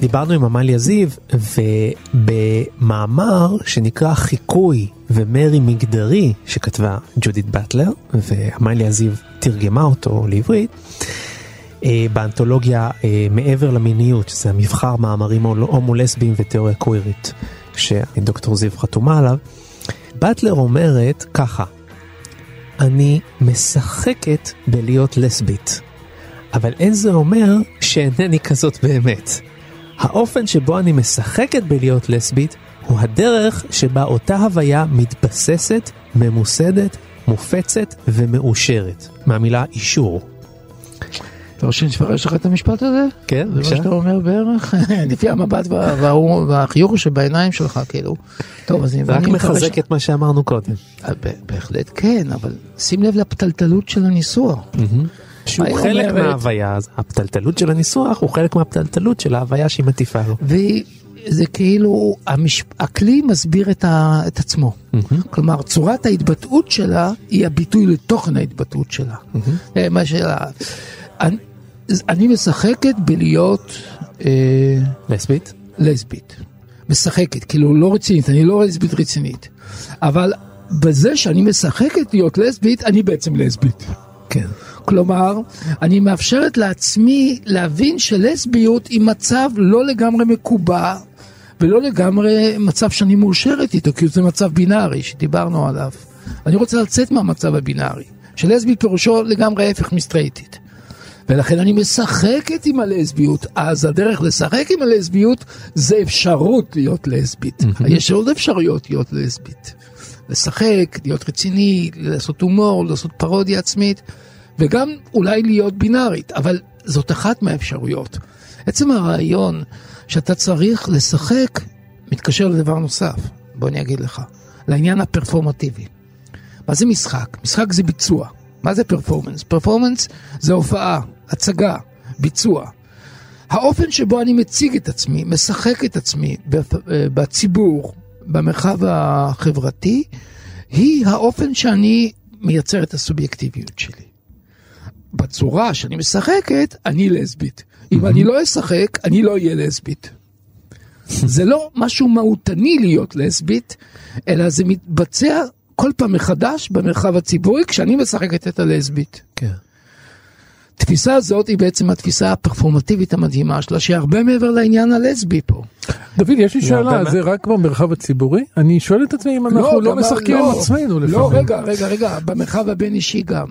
[SPEAKER 3] דיברנו עם עמליה זיו, ובמאמר שנקרא חיקוי ומרי מגדרי שכתבה ג'ודית באטלר, ועמליה זיו תרגמה אותו לעברית, אה, באנתולוגיה אה, מעבר למיניות, שזה המבחר מאמרים הומו-לסביים ותיאוריה קווירית, שדוקטור זיו חתומה עליו, באטלר אומרת ככה, אני משחקת בלהיות לסבית, אבל אין זה אומר שאינני כזאת באמת. האופן שבו אני משחקת בלהיות לסבית הוא הדרך שבה אותה הוויה מתבססת, ממוסדת, מופצת ומאושרת, מהמילה אישור.
[SPEAKER 4] אתה רוצה שנפרש לך את המשפט הזה?
[SPEAKER 3] כן,
[SPEAKER 4] זה מה
[SPEAKER 3] בבקשה.
[SPEAKER 4] שאתה אומר בערך? לפי המבט והחיוך שבעיניים שלך, כאילו. טוב, אז אני
[SPEAKER 3] זה רק מחזק את מה שאמרנו קודם.
[SPEAKER 4] אה, בהחלט כן, אבל שים לב לפתלתלות של הניסוח.
[SPEAKER 3] שהוא חלק
[SPEAKER 4] אומרת?
[SPEAKER 3] מההוויה, הפתלתלות של הניסוח הוא חלק מהפתלתלות של ההוויה שהיא מטיפה לו.
[SPEAKER 4] וזה כאילו, המש... הכלי מסביר את, ה... את עצמו. כלומר, צורת ההתבטאות שלה היא הביטוי לתוכן ההתבטאות שלה. זה מה שלה. אני, אני משחקת בלהיות אה,
[SPEAKER 3] לסבית?
[SPEAKER 4] לסבית. משחקת, כאילו לא רצינית, אני לא לסבית רצינית. אבל בזה שאני משחקת להיות לסבית, אני בעצם לסבית.
[SPEAKER 3] כן.
[SPEAKER 4] כלומר, אני מאפשרת לעצמי להבין שלסביות היא מצב לא לגמרי מקובע ולא לגמרי מצב שאני מאושרת איתו, כי זה מצב בינארי שדיברנו עליו. אני רוצה לצאת מהמצב הבינארי, שלסבית פירושו לגמרי ההפך מסטרייטית. ולכן אני משחקת עם הלסביות, אז הדרך לשחק עם הלסביות זה אפשרות להיות לסבית. יש עוד אפשרויות להיות לסבית. לשחק, להיות רציני, לעשות הומור, לעשות פרודיה עצמית, וגם אולי להיות בינארית, אבל זאת אחת מהאפשרויות. עצם הרעיון שאתה צריך לשחק, מתקשר לדבר נוסף, בוא אני אגיד לך, לעניין הפרפורמטיבי. מה זה משחק? משחק זה ביצוע. מה זה פרפורמנס? פרפורמנס זה הופעה, הצגה, ביצוע. האופן שבו אני מציג את עצמי, משחק את עצמי אה, בציבור, במרחב החברתי, היא האופן שאני מייצר את הסובייקטיביות שלי. בצורה שאני משחקת, אני לסבית. אם אני לא אשחק, אני לא אהיה לסבית. זה לא משהו מהותני להיות לסבית, אלא זה מתבצע כל פעם מחדש במרחב הציבורי כשאני משחקת את הלסבית.
[SPEAKER 3] כן.
[SPEAKER 4] התפיסה הזאת היא בעצם התפיסה הפרפורמטיבית המדהימה שלה, שהיא הרבה מעבר לעניין הלסבי פה.
[SPEAKER 5] דוד, יש לי
[SPEAKER 3] לא,
[SPEAKER 5] שאלה? זה רק במרחב הציבורי? אני שואל את עצמי אם אנחנו לא
[SPEAKER 4] גם-
[SPEAKER 5] משחקים עם עצמנו
[SPEAKER 4] לא,
[SPEAKER 5] לפעמים.
[SPEAKER 4] רגע, רגע, רגע, במרחב הבין אישי גם.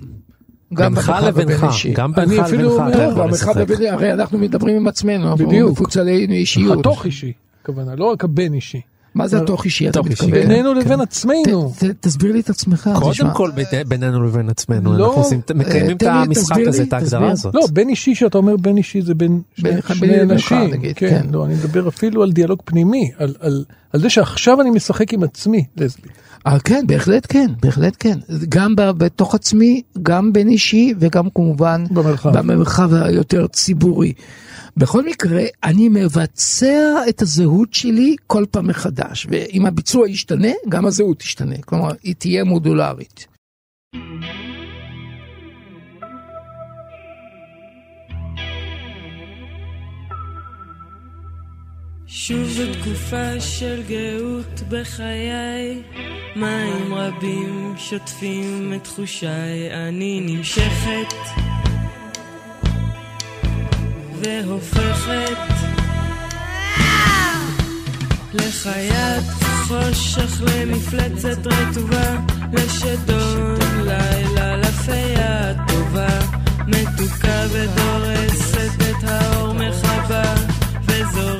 [SPEAKER 4] גם
[SPEAKER 3] בינך לבינך. גם
[SPEAKER 5] אני
[SPEAKER 3] בינך
[SPEAKER 5] אפילו
[SPEAKER 3] לבינך
[SPEAKER 5] אומר,
[SPEAKER 3] אתה
[SPEAKER 4] טוב,
[SPEAKER 3] יכול
[SPEAKER 4] במרחב
[SPEAKER 3] לשחק.
[SPEAKER 4] הבין הרי אנחנו מדברים עם עצמנו, אנחנו
[SPEAKER 5] בדיוק.
[SPEAKER 4] מפוצלי אישיות.
[SPEAKER 5] התוך אישי, הכוונה, לא רק הבין אישי.
[SPEAKER 4] מה זה התוך אישי? אתה מתכוון?
[SPEAKER 3] כן.
[SPEAKER 5] בינינו לבין עצמנו.
[SPEAKER 4] תסביר לי את עצמך.
[SPEAKER 3] קודם. כל בינינו לבין עצמנו,
[SPEAKER 5] לא,
[SPEAKER 3] אנחנו עושים- מקיימים את המשחק הזה, את ההגדרה. הזאת.
[SPEAKER 5] לא, בין אישי, שאתה אומר בין אישי זה בין שני- אנשים. כן,
[SPEAKER 4] כן.
[SPEAKER 5] לא, אני מדבר אפילו על דיאלוג פנימי, על- על- זה שעכשיו אני משחק עם עצמי, לסבי.
[SPEAKER 4] אה, כן, בהחלט כן, בהחלט כן. גם בתוך עצמי, גם בין אישי וגם כמובן
[SPEAKER 5] במרחב.
[SPEAKER 4] במרחב היותר ציבורי. בכל מקרה, אני מבצע את הזהות שלי כל פעם מחדש, ואם הביצוע ישתנה, גם הזהות תשתנה. כלומר, היא תהיה מודולרית.
[SPEAKER 9] שוב זו תקופה של גאות בחיי, מים רבים שוטפים את תחושיי, אני נמשכת והופכת לחיית חושך, למפלצת רטובה, לשדון לילה, לפייה טובה, מתוקה ודורסת את האור מחבה, וזורמת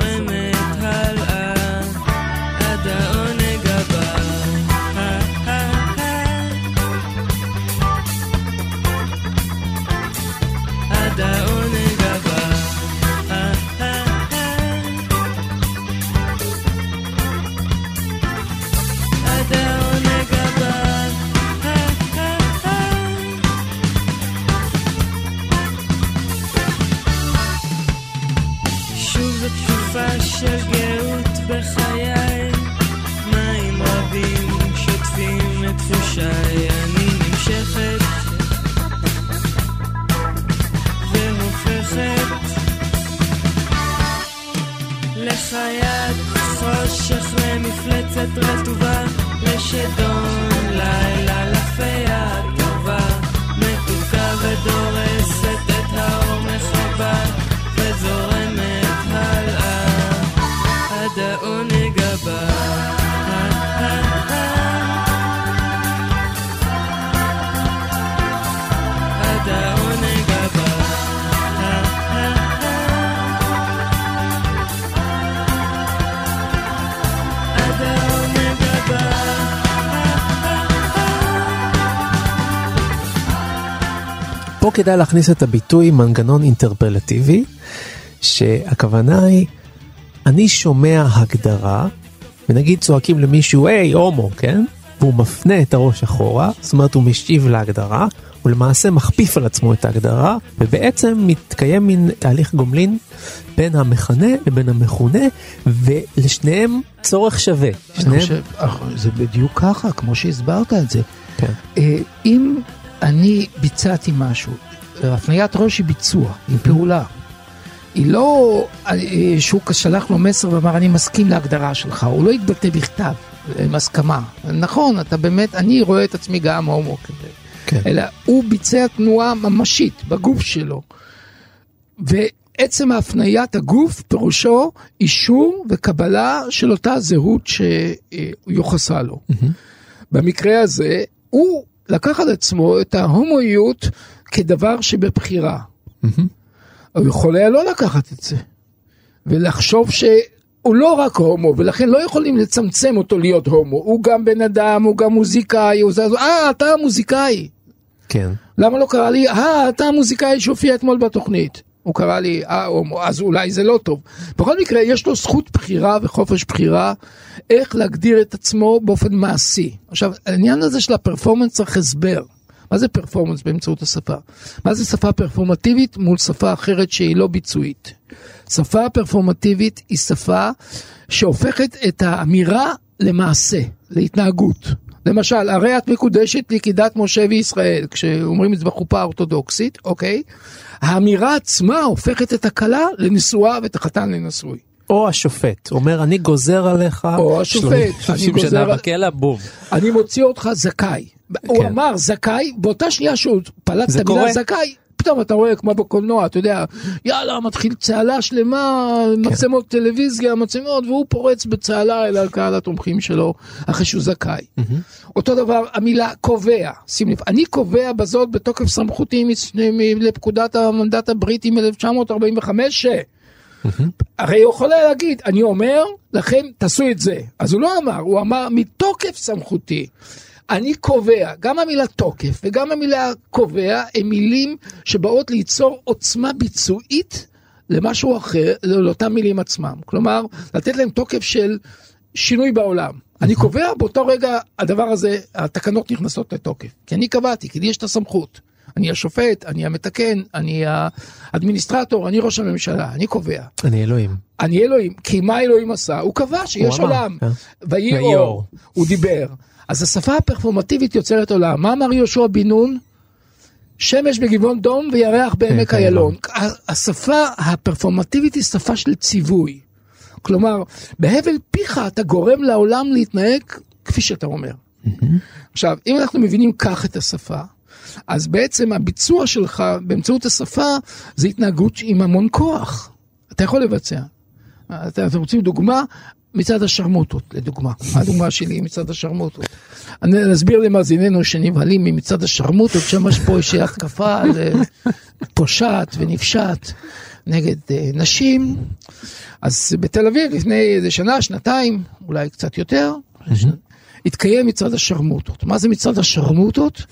[SPEAKER 9] חושך, למפלצת רטובה, לשדון
[SPEAKER 3] פה כדאי להכניס את הביטוי מנגנון אינטרפלטיבי, שהכוונה היא, אני שומע הגדרה, ונגיד צועקים למישהו, היי, הומו, כן? והוא מפנה את הראש אחורה, זאת אומרת הוא משיב להגדרה, הוא למעשה מכפיף על עצמו את ההגדרה, ובעצם מתקיים מין תהליך גומלין בין המכנה לבין המכונה, ולשניהם צורך שווה.
[SPEAKER 4] אני
[SPEAKER 3] שניהם...
[SPEAKER 4] חושב, אך, זה בדיוק ככה, כמו שהסברת את זה.
[SPEAKER 3] כן.
[SPEAKER 4] אה, אם אני ביצעתי משהו, הפניית ראש היא ביצוע, היא פעולה. היא לא אה, שהוא שלח לו מסר ואמר אני מסכים להגדרה שלך, הוא לא התבטא בכתב, עם הסכמה. נכון, אתה באמת, אני רואה את עצמי גם הומו כזה.
[SPEAKER 3] כן.
[SPEAKER 4] אלא הוא ביצע תנועה ממשית בגוף שלו. ועצם הפניית הגוף פירושו אישור וקבלה של אותה זהות שיוחסה לו. במקרה הזה, הוא לקח על עצמו את ההומואיות כדבר שבבחירה. הוא יכול היה לא לקחת את זה, ולחשוב הוא לא רק הומו, ולכן לא יכולים לצמצם אותו להיות הומו. הוא גם בן אדם, הוא גם מוזיקאי, הוא זה, אה, אתה מוזיקאי.
[SPEAKER 3] כן.
[SPEAKER 4] למה לא קרא לי, אה, אתה המוזיקאי שהופיע אתמול בתוכנית. הוא קרא לי, אה, הומו, אז אולי זה לא טוב. בכל מקרה, יש לו זכות בחירה וחופש בחירה איך להגדיר את עצמו באופן מעשי. עכשיו, העניין הזה של הפרפורמנס צריך הסבר. מה זה פרפורמנס באמצעות השפה? מה זה שפה פרפורמטיבית מול שפה אחרת שהיא לא ביצועית? שפה פרפורמטיבית היא שפה שהופכת את האמירה למעשה, להתנהגות. למשל, הרי את מקודשת לי משה וישראל, כשאומרים את זה בחופה האורתודוקסית, אוקיי? האמירה עצמה הופכת את הכלה לנשואה ואת החתן לנשוי.
[SPEAKER 3] או השופט אומר אני גוזר עליך
[SPEAKER 4] או השופט, אני
[SPEAKER 3] 30
[SPEAKER 4] גוזר-
[SPEAKER 3] שנה בכלא בום.
[SPEAKER 4] אני מוציא אותך זכאי. הוא אמר זכאי, באותה שנייה שהוא פלט את המילה. זכאי, פתאום אתה רואה כמו בקולנוע, אתה יודע, יאללה, מתחיל צהלה שלמה, מצלמות טלוויזיה, מצלמות, והוא פורץ בצהלה אל הקהל התומכים שלו, אחרי שהוא זכאי. אותו דבר המילה קובע, שים לב, אני קובע בזאת בתוקף סמכותי לפקודת המנדט הבריטי מ-1945 ש... הרי הוא יכול היה להגיד, אני אומר לכם, תעשו את זה. אז הוא לא אמר, הוא אמר, מתוקף סמכותי. אני קובע, גם המילה תוקף וגם המילה קובע הם מילים שבאות ליצור עוצמה ביצועית למשהו אחר, לאותם מילים עצמם. כלומר, לתת להם תוקף של שינוי בעולם. אני קובע, באותו רגע הדבר הזה, התקנות נכנסות לתוקף. כי אני קבעתי, כי לי יש את הסמכות. אני השופט, אני המתקן, אני האדמיניסטרטור, אני ראש הממשלה, אני קובע.
[SPEAKER 3] אני אלוהים.
[SPEAKER 4] אני אלוהים, כי מה אלוהים עשה? הוא קבע שיש
[SPEAKER 3] הוא
[SPEAKER 4] עולם.
[SPEAKER 3] כן.
[SPEAKER 4] ויהי אור.
[SPEAKER 3] אור.
[SPEAKER 4] הוא דיבר. אז השפה הפרפורמטיבית יוצרת עולם. מה אמר יהושע בן נון? שמש בגבעון דום וירח בעמק איילון. ה- השפה הפרפורמטיבית היא שפה של ציווי. כלומר, בהבל פיך אתה גורם לעולם להתנהג כפי שאתה אומר. עכשיו, אם אנחנו מבינים כך את השפה, אז בעצם הביצוע שלך באמצעות השפה זה התנהגות עם המון כוח. אתה יכול לבצע. אתם רוצים דוגמה? מצד השרמוטות, לדוגמה. הדוגמה שלי היא מצד השרמוטות. אני אסביר למאזיננו שנבהלים ממצעד השרמוטות, שם יש פה איזושהי התקפה על אה, פושעת ונפשעת נגד אה, נשים. אז בתל אביב לפני איזה שנה, שנתיים, אולי קצת יותר, התקיים מצעד השרמוטות. מה זה מצעד השרמוטות?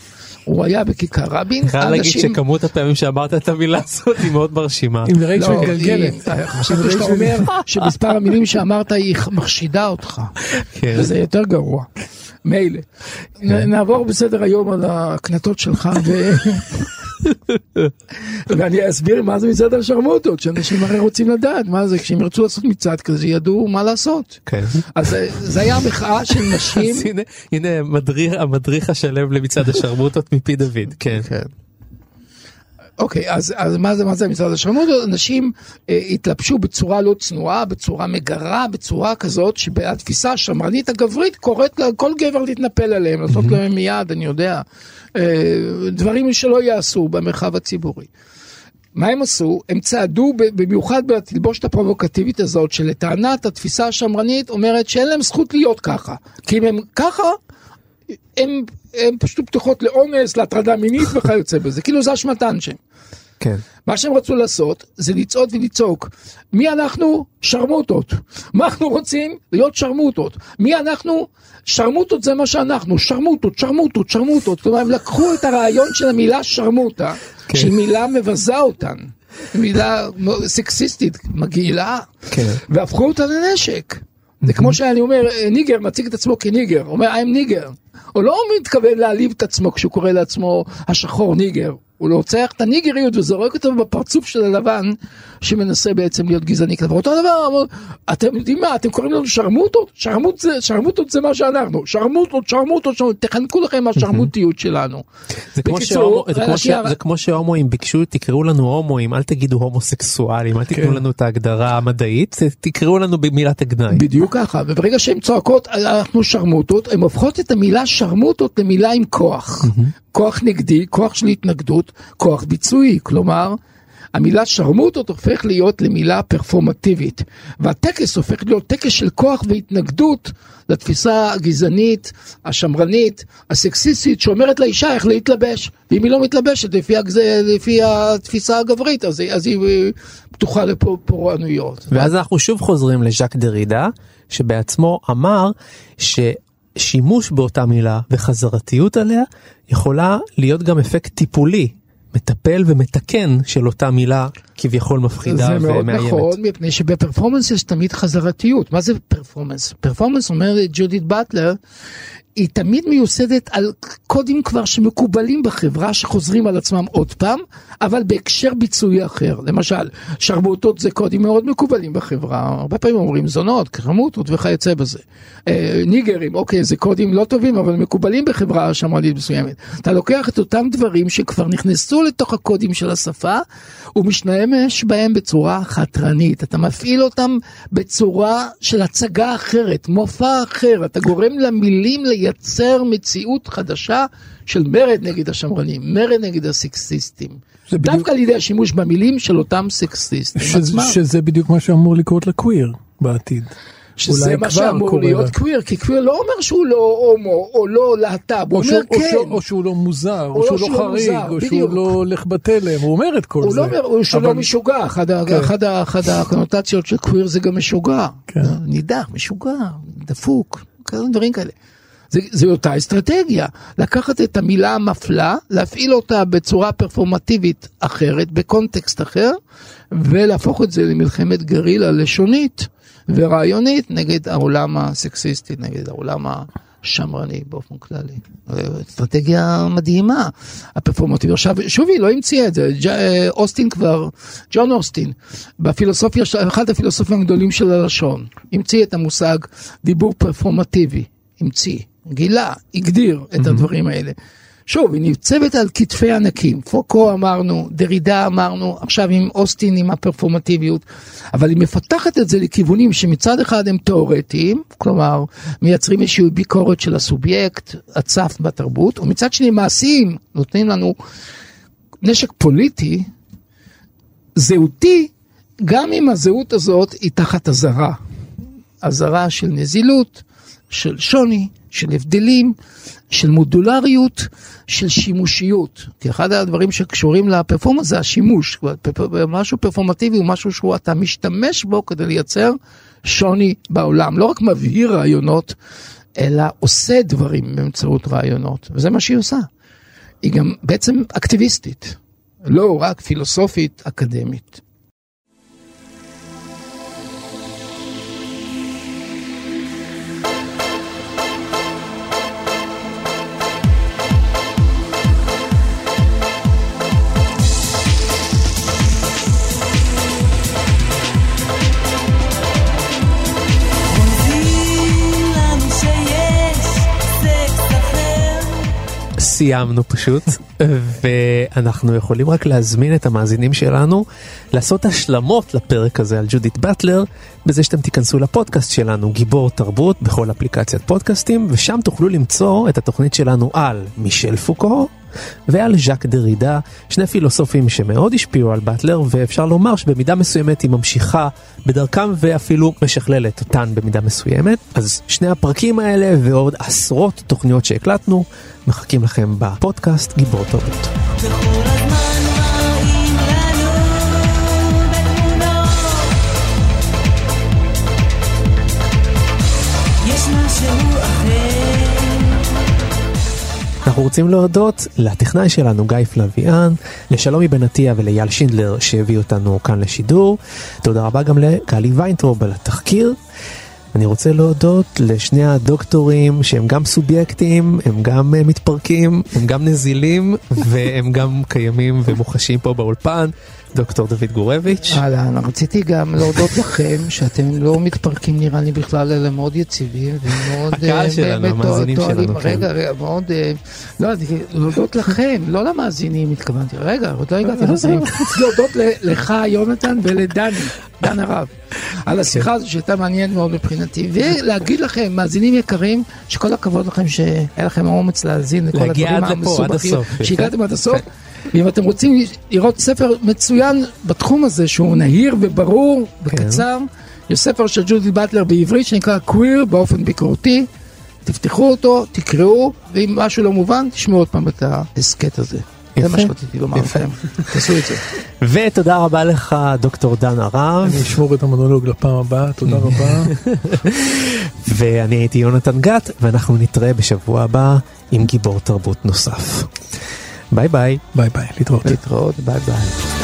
[SPEAKER 4] הוא היה בכיכר רבין.
[SPEAKER 3] אני חייב להגיד שכמות הפעמים שאמרת את המילה הזאת היא מאוד מרשימה.
[SPEAKER 5] עם רייצ'ל
[SPEAKER 4] לא,
[SPEAKER 5] גלגלת.
[SPEAKER 4] היא- חשבתי שאתה אומר שמספר המילים שאמרת היא מחשידה אותך.
[SPEAKER 3] כן.
[SPEAKER 4] וזה יותר גרוע. מילא. נ- נעבור בסדר היום על ההקנטות שלך. ואני אסביר מה זה מצעד השרמוטות, שאנשים הרי רוצים לדעת מה זה, כשהם ירצו לעשות מצעד כזה ידעו מה לעשות.
[SPEAKER 3] כן.
[SPEAKER 4] אז זה- היה מחאה של נשים.
[SPEAKER 3] הנה, הנה המדריך, המדריך השלם למצעד השרמוטות מפי דוד, כן.
[SPEAKER 4] אוקיי, אז, אז מה זה, מה זה מצעד השרמוטות? אנשים אה, התלבשו בצורה לא צנועה, בצורה מגרה, בצורה כזאת שהתפיסה השמרנית הגברית קוראת לכל גבר להתנפל עליהם, לעשות להם מיד, אני יודע, אה, דברים שלא יעשו במרחב הציבורי. מה הם עשו? הם צעדו במיוחד בתלבושת הפרובוקטיבית הזאת, שלטענת התפיסה השמרנית אומרת שאין להם זכות להיות ככה. כי אם הם ככה, הם, הם פשוט פתוחות לאונס, להטרדה מינית וכיוצא בזה. כאילו זה אשמתן שהם.
[SPEAKER 3] כן.
[SPEAKER 4] מה שהם רצו לעשות זה לצעוד ולצעוק. מי אנחנו? שרמוטות. מה אנחנו רוצים? להיות שרמוטות. מי אנחנו? שרמוטות זה מה שאנחנו. שרמוטות, שרמוטות, שרמוטות. כלומר, הם לקחו את הרעיון של המילה שרמוטה,
[SPEAKER 3] כן.
[SPEAKER 4] שהיא מילה מבזה אותן. מילה סקסיסטית, מגעילה,
[SPEAKER 3] כן.
[SPEAKER 4] והפכו אותה לנשק. זה כמו שאני אומר, אה, nigger מציג את עצמו כ nigger, אומר I'm nigger. הוא לא מתכוון להעליב את עצמו כשהוא קורא לעצמו השחור nigger. הוא רוצח את הניגריות וזורק אותו בפרצוף של הלבן שמנסה בעצם להיות גזעני כלפיו. אותו דבר, אתם יודעים מה, אתם קוראים לנו שרמוטות? שרמוט זה, שרמוטות זה מה שאנחנו. שרמוטות, שרמוטות, שרמוטות, תחנקו לכם מהשרמוטיות שלנו.
[SPEAKER 3] זה כמו,
[SPEAKER 4] בקיצור,
[SPEAKER 3] כמו שהומואים ביקשו תקראו לנו הומואים אל תגידו הומוסקסואלים אל תיתנו לנו את ההגדרה המדעית תקראו לנו במילת הגנאי.
[SPEAKER 4] בדיוק ככה, וברגע שהן צועקות אנחנו שרמוטות, הן הופכות את המילה שרמוטות למילה עם כוח. כוח נגדי, כוח של התנגדות, כוח ביצועי, כלומר, המילה שרמוטות הופך להיות למילה פרפורמטיבית, והטקס הופך להיות טקס של כוח והתנגדות לתפיסה הגזענית, השמרנית, הסקסיסטית, שאומרת לאישה איך להתלבש, ואם היא לא מתלבשת לפי, הגז... לפי התפיסה הגברית, אז, אז היא אה, פתוחה לפורענויות.
[SPEAKER 3] ואז אנחנו שוב חוזרים לז'אק דרידה, שבעצמו אמר ששימוש באותה מילה וחזרתיות עליה יכולה להיות גם אפקט טיפולי, מטפל ומתקן של אותה מילה כביכול מפחידה
[SPEAKER 4] זה מאוד
[SPEAKER 3] ומאיימת.
[SPEAKER 4] נכון, מפני שבפרפורמנס יש תמיד חזרתיות. מה זה פרפורמנס? פרפורמנס אומרת ג'ודית באטלר, היא תמיד מיוסדת על קודים כבר שמקובלים בחברה, שחוזרים על עצמם עוד פעם, אבל בהקשר ביצועי אחר. למשל, שרמוטות זה קודים מאוד מקובלים בחברה, הרבה פעמים אומרים זונות, קרמוטות וכיוצא בזה. אה, ניגרים, אוקיי, זה קודים לא טובים, אבל מקובלים בחברה שמרנית מסוימת. אתה לוקח את אותם דברים שכבר נכנסו לתוך הקודים של השפה, ומשתמש בהם בצורה חתרנית. אתה מפעיל אותם בצורה של הצגה אחרת, מופע אחר. אתה גורם למילים לייצר מציאות חדשה של מרד נגד השמרנים, מרד נגד הסקסיסטים.
[SPEAKER 5] בדיוק-
[SPEAKER 4] דווקא על ידי השימוש במילים של אותם סקסיסטים
[SPEAKER 5] שזה,
[SPEAKER 4] עצמם.
[SPEAKER 5] שזה בדיוק מה שאמור לקרות לקוויר בעתיד.
[SPEAKER 4] שזה מה שאמור להיות
[SPEAKER 5] לה.
[SPEAKER 4] קוויר, כי קוויר לא אומר שהוא לא הומו או לא להט"ב, הוא
[SPEAKER 5] או, שהוא,
[SPEAKER 4] אומר
[SPEAKER 5] או,
[SPEAKER 4] כן.
[SPEAKER 5] שהוא, או שהוא לא מוזר, או,
[SPEAKER 4] או
[SPEAKER 5] שהוא
[SPEAKER 4] שהוא
[SPEAKER 5] לא
[SPEAKER 4] לא
[SPEAKER 5] חריג,
[SPEAKER 4] מוזר,
[SPEAKER 5] או שהוא
[SPEAKER 4] בדיוק.
[SPEAKER 5] לא הולך בתלם, הוא אומר את כל
[SPEAKER 4] הוא
[SPEAKER 5] זה.
[SPEAKER 4] לא אומר, הוא שהוא
[SPEAKER 5] אבל-
[SPEAKER 4] לא משוגע, אחד ה-
[SPEAKER 5] כן.
[SPEAKER 4] הקונוטציות של קוויר זה גם משוגע.
[SPEAKER 5] כן.
[SPEAKER 4] נידח, משוגע, דפוק, דברים כאלה. זה, זה אותה אסטרטגיה, לקחת את המילה המפלה, להפעיל אותה בצורה פרפורמטיבית אחרת, בקונטקסט אחר, ולהפוך את זה למלחמת גרילה לשונית ורעיונית נגד העולם הסקסיסטי, נגד העולם השמרני באופן כללי. אסטרטגיה מדהימה, הפרפורמטיבית. עכשיו, שוב, היא לא המציאה את זה, אה, אוסטין כבר, ג'ון אוסטין, בפילוסופיה, אחד הפילוסופים הגדולים של הלשון, המציא את המושג דיבור פרפורמטיבי, המציא, גילה, הגדיר את הדברים האלה. שוב, היא ניצבת על כתפי ענקים, פוקו אמרנו, דרידה אמרנו, עכשיו עם אוסטין עם הפרפורמטיביות, אבל היא מפתחת את זה לכיוונים שמצד אחד הם תיאורטיים, כלומר מייצרים איזושהי ביקורת של הסובייקט הצף בתרבות, ומצד שני מעשיים נותנים לנו נשק פוליטי, זהותי, גם אם הזהות הזאת היא תחת אזהרה. אזהרה של נזילות, של שוני, של הבדלים, של מודולריות, של שימושיות. כי אחד הדברים שקשורים לפרפורמנס זה השימוש. משהו פרפורמטיבי הוא משהו שהוא אתה משתמש בו כדי לייצר שוני בעולם. לא רק מבהיר רעיונות, אלא עושה דברים באמצעות רעיונות. וזה מה שהיא עושה. היא גם בעצם אקטיביסטית, לא רק פילוסופית אקדמית.
[SPEAKER 3] סיימנו פשוט, ואנחנו יכולים רק להזמין את המאזינים שלנו לעשות השלמות לפרק הזה על ג'ודית באטלר, בזה שאתם תיכנסו לפודקאסט שלנו, גיבור תרבות, בכל אפליקציית פודקאסטים, ושם תוכלו למצוא את התוכנית שלנו על מישל פוקו. ועל ז'אק דרידה, שני פילוסופים שמאוד השפיעו על באטלר, ואפשר לומר שבמידה מסוימת היא ממשיכה בדרכם ואפילו משכללת אותן במידה מסוימת. אז שני הפרקים האלה ועוד עשרות תוכניות שהקלטנו, מחכים לכם בפודקאסט גיבור תרבות. אנחנו רוצים להודות לטכנאי שלנו גיא פלוויאן, לשלומי בן עטיה ולאייל שינדלר שהביא אותנו כאן לשידור. תודה רבה גם לגלי ויינטרוב על התחקיר. אני רוצה להודות לשני הדוקטורים שהם גם סובייקטים, הם גם אה, מתפרקים, הם גם נזילים והם גם קיימים ומוחשים פה באולפן, דוקטור דוד גורביץ'.
[SPEAKER 4] אהלן, רציתי גם להודות לכם שאתם לא מתפרקים נראה לי בכלל, אלא מאוד יציבים ומאוד
[SPEAKER 3] הקהל
[SPEAKER 4] אה,
[SPEAKER 3] שלנו, המאזינים. שלנו, כן.
[SPEAKER 4] רגע, רגע, מאוד, אה, לא, להודות לכם, לא למאזינים התכוונתי, רגע, עוד לא הגעתי לזה, להודות לך יונתן ולדני, דן הרב, על השיחה הזו שהייתה מעניינת מאוד מבחינתי, ולהגיד לכם, מאזינים יקרים, שכל הכבוד לכם שהיה לכם האומץ להאזין לכל
[SPEAKER 3] להגיע
[SPEAKER 4] הדברים
[SPEAKER 3] עד עד
[SPEAKER 4] המסובכים,
[SPEAKER 3] הסוף, יפה.
[SPEAKER 4] שהגעתם עד הסוף.
[SPEAKER 3] כן.
[SPEAKER 4] ואם אתם רוצים לראות ספר מצוין בתחום הזה, שהוא נהיר וברור וקצר, יש ספר של ג'ודי באטלר בעברית שנקרא קוויר באופן ביקורתי. תפתחו אותו, תקראו, ואם משהו לא מובן, תשמעו עוד פעם את ההסכת הזה. זה מה. שרציתי לומר. לכם, תעשו את זה.
[SPEAKER 3] ותודה רבה לך, דוקטור דן הרב.
[SPEAKER 5] אני אשמור את המונולוג לפעם הבאה, תודה רבה.
[SPEAKER 3] ואני הייתי יונתן גת, ואנחנו נתראה בשבוע הבא עם גיבור תרבות נוסף. ביי ביי.
[SPEAKER 5] ביי ביי, להתראות.
[SPEAKER 4] להתראות, ביי ביי.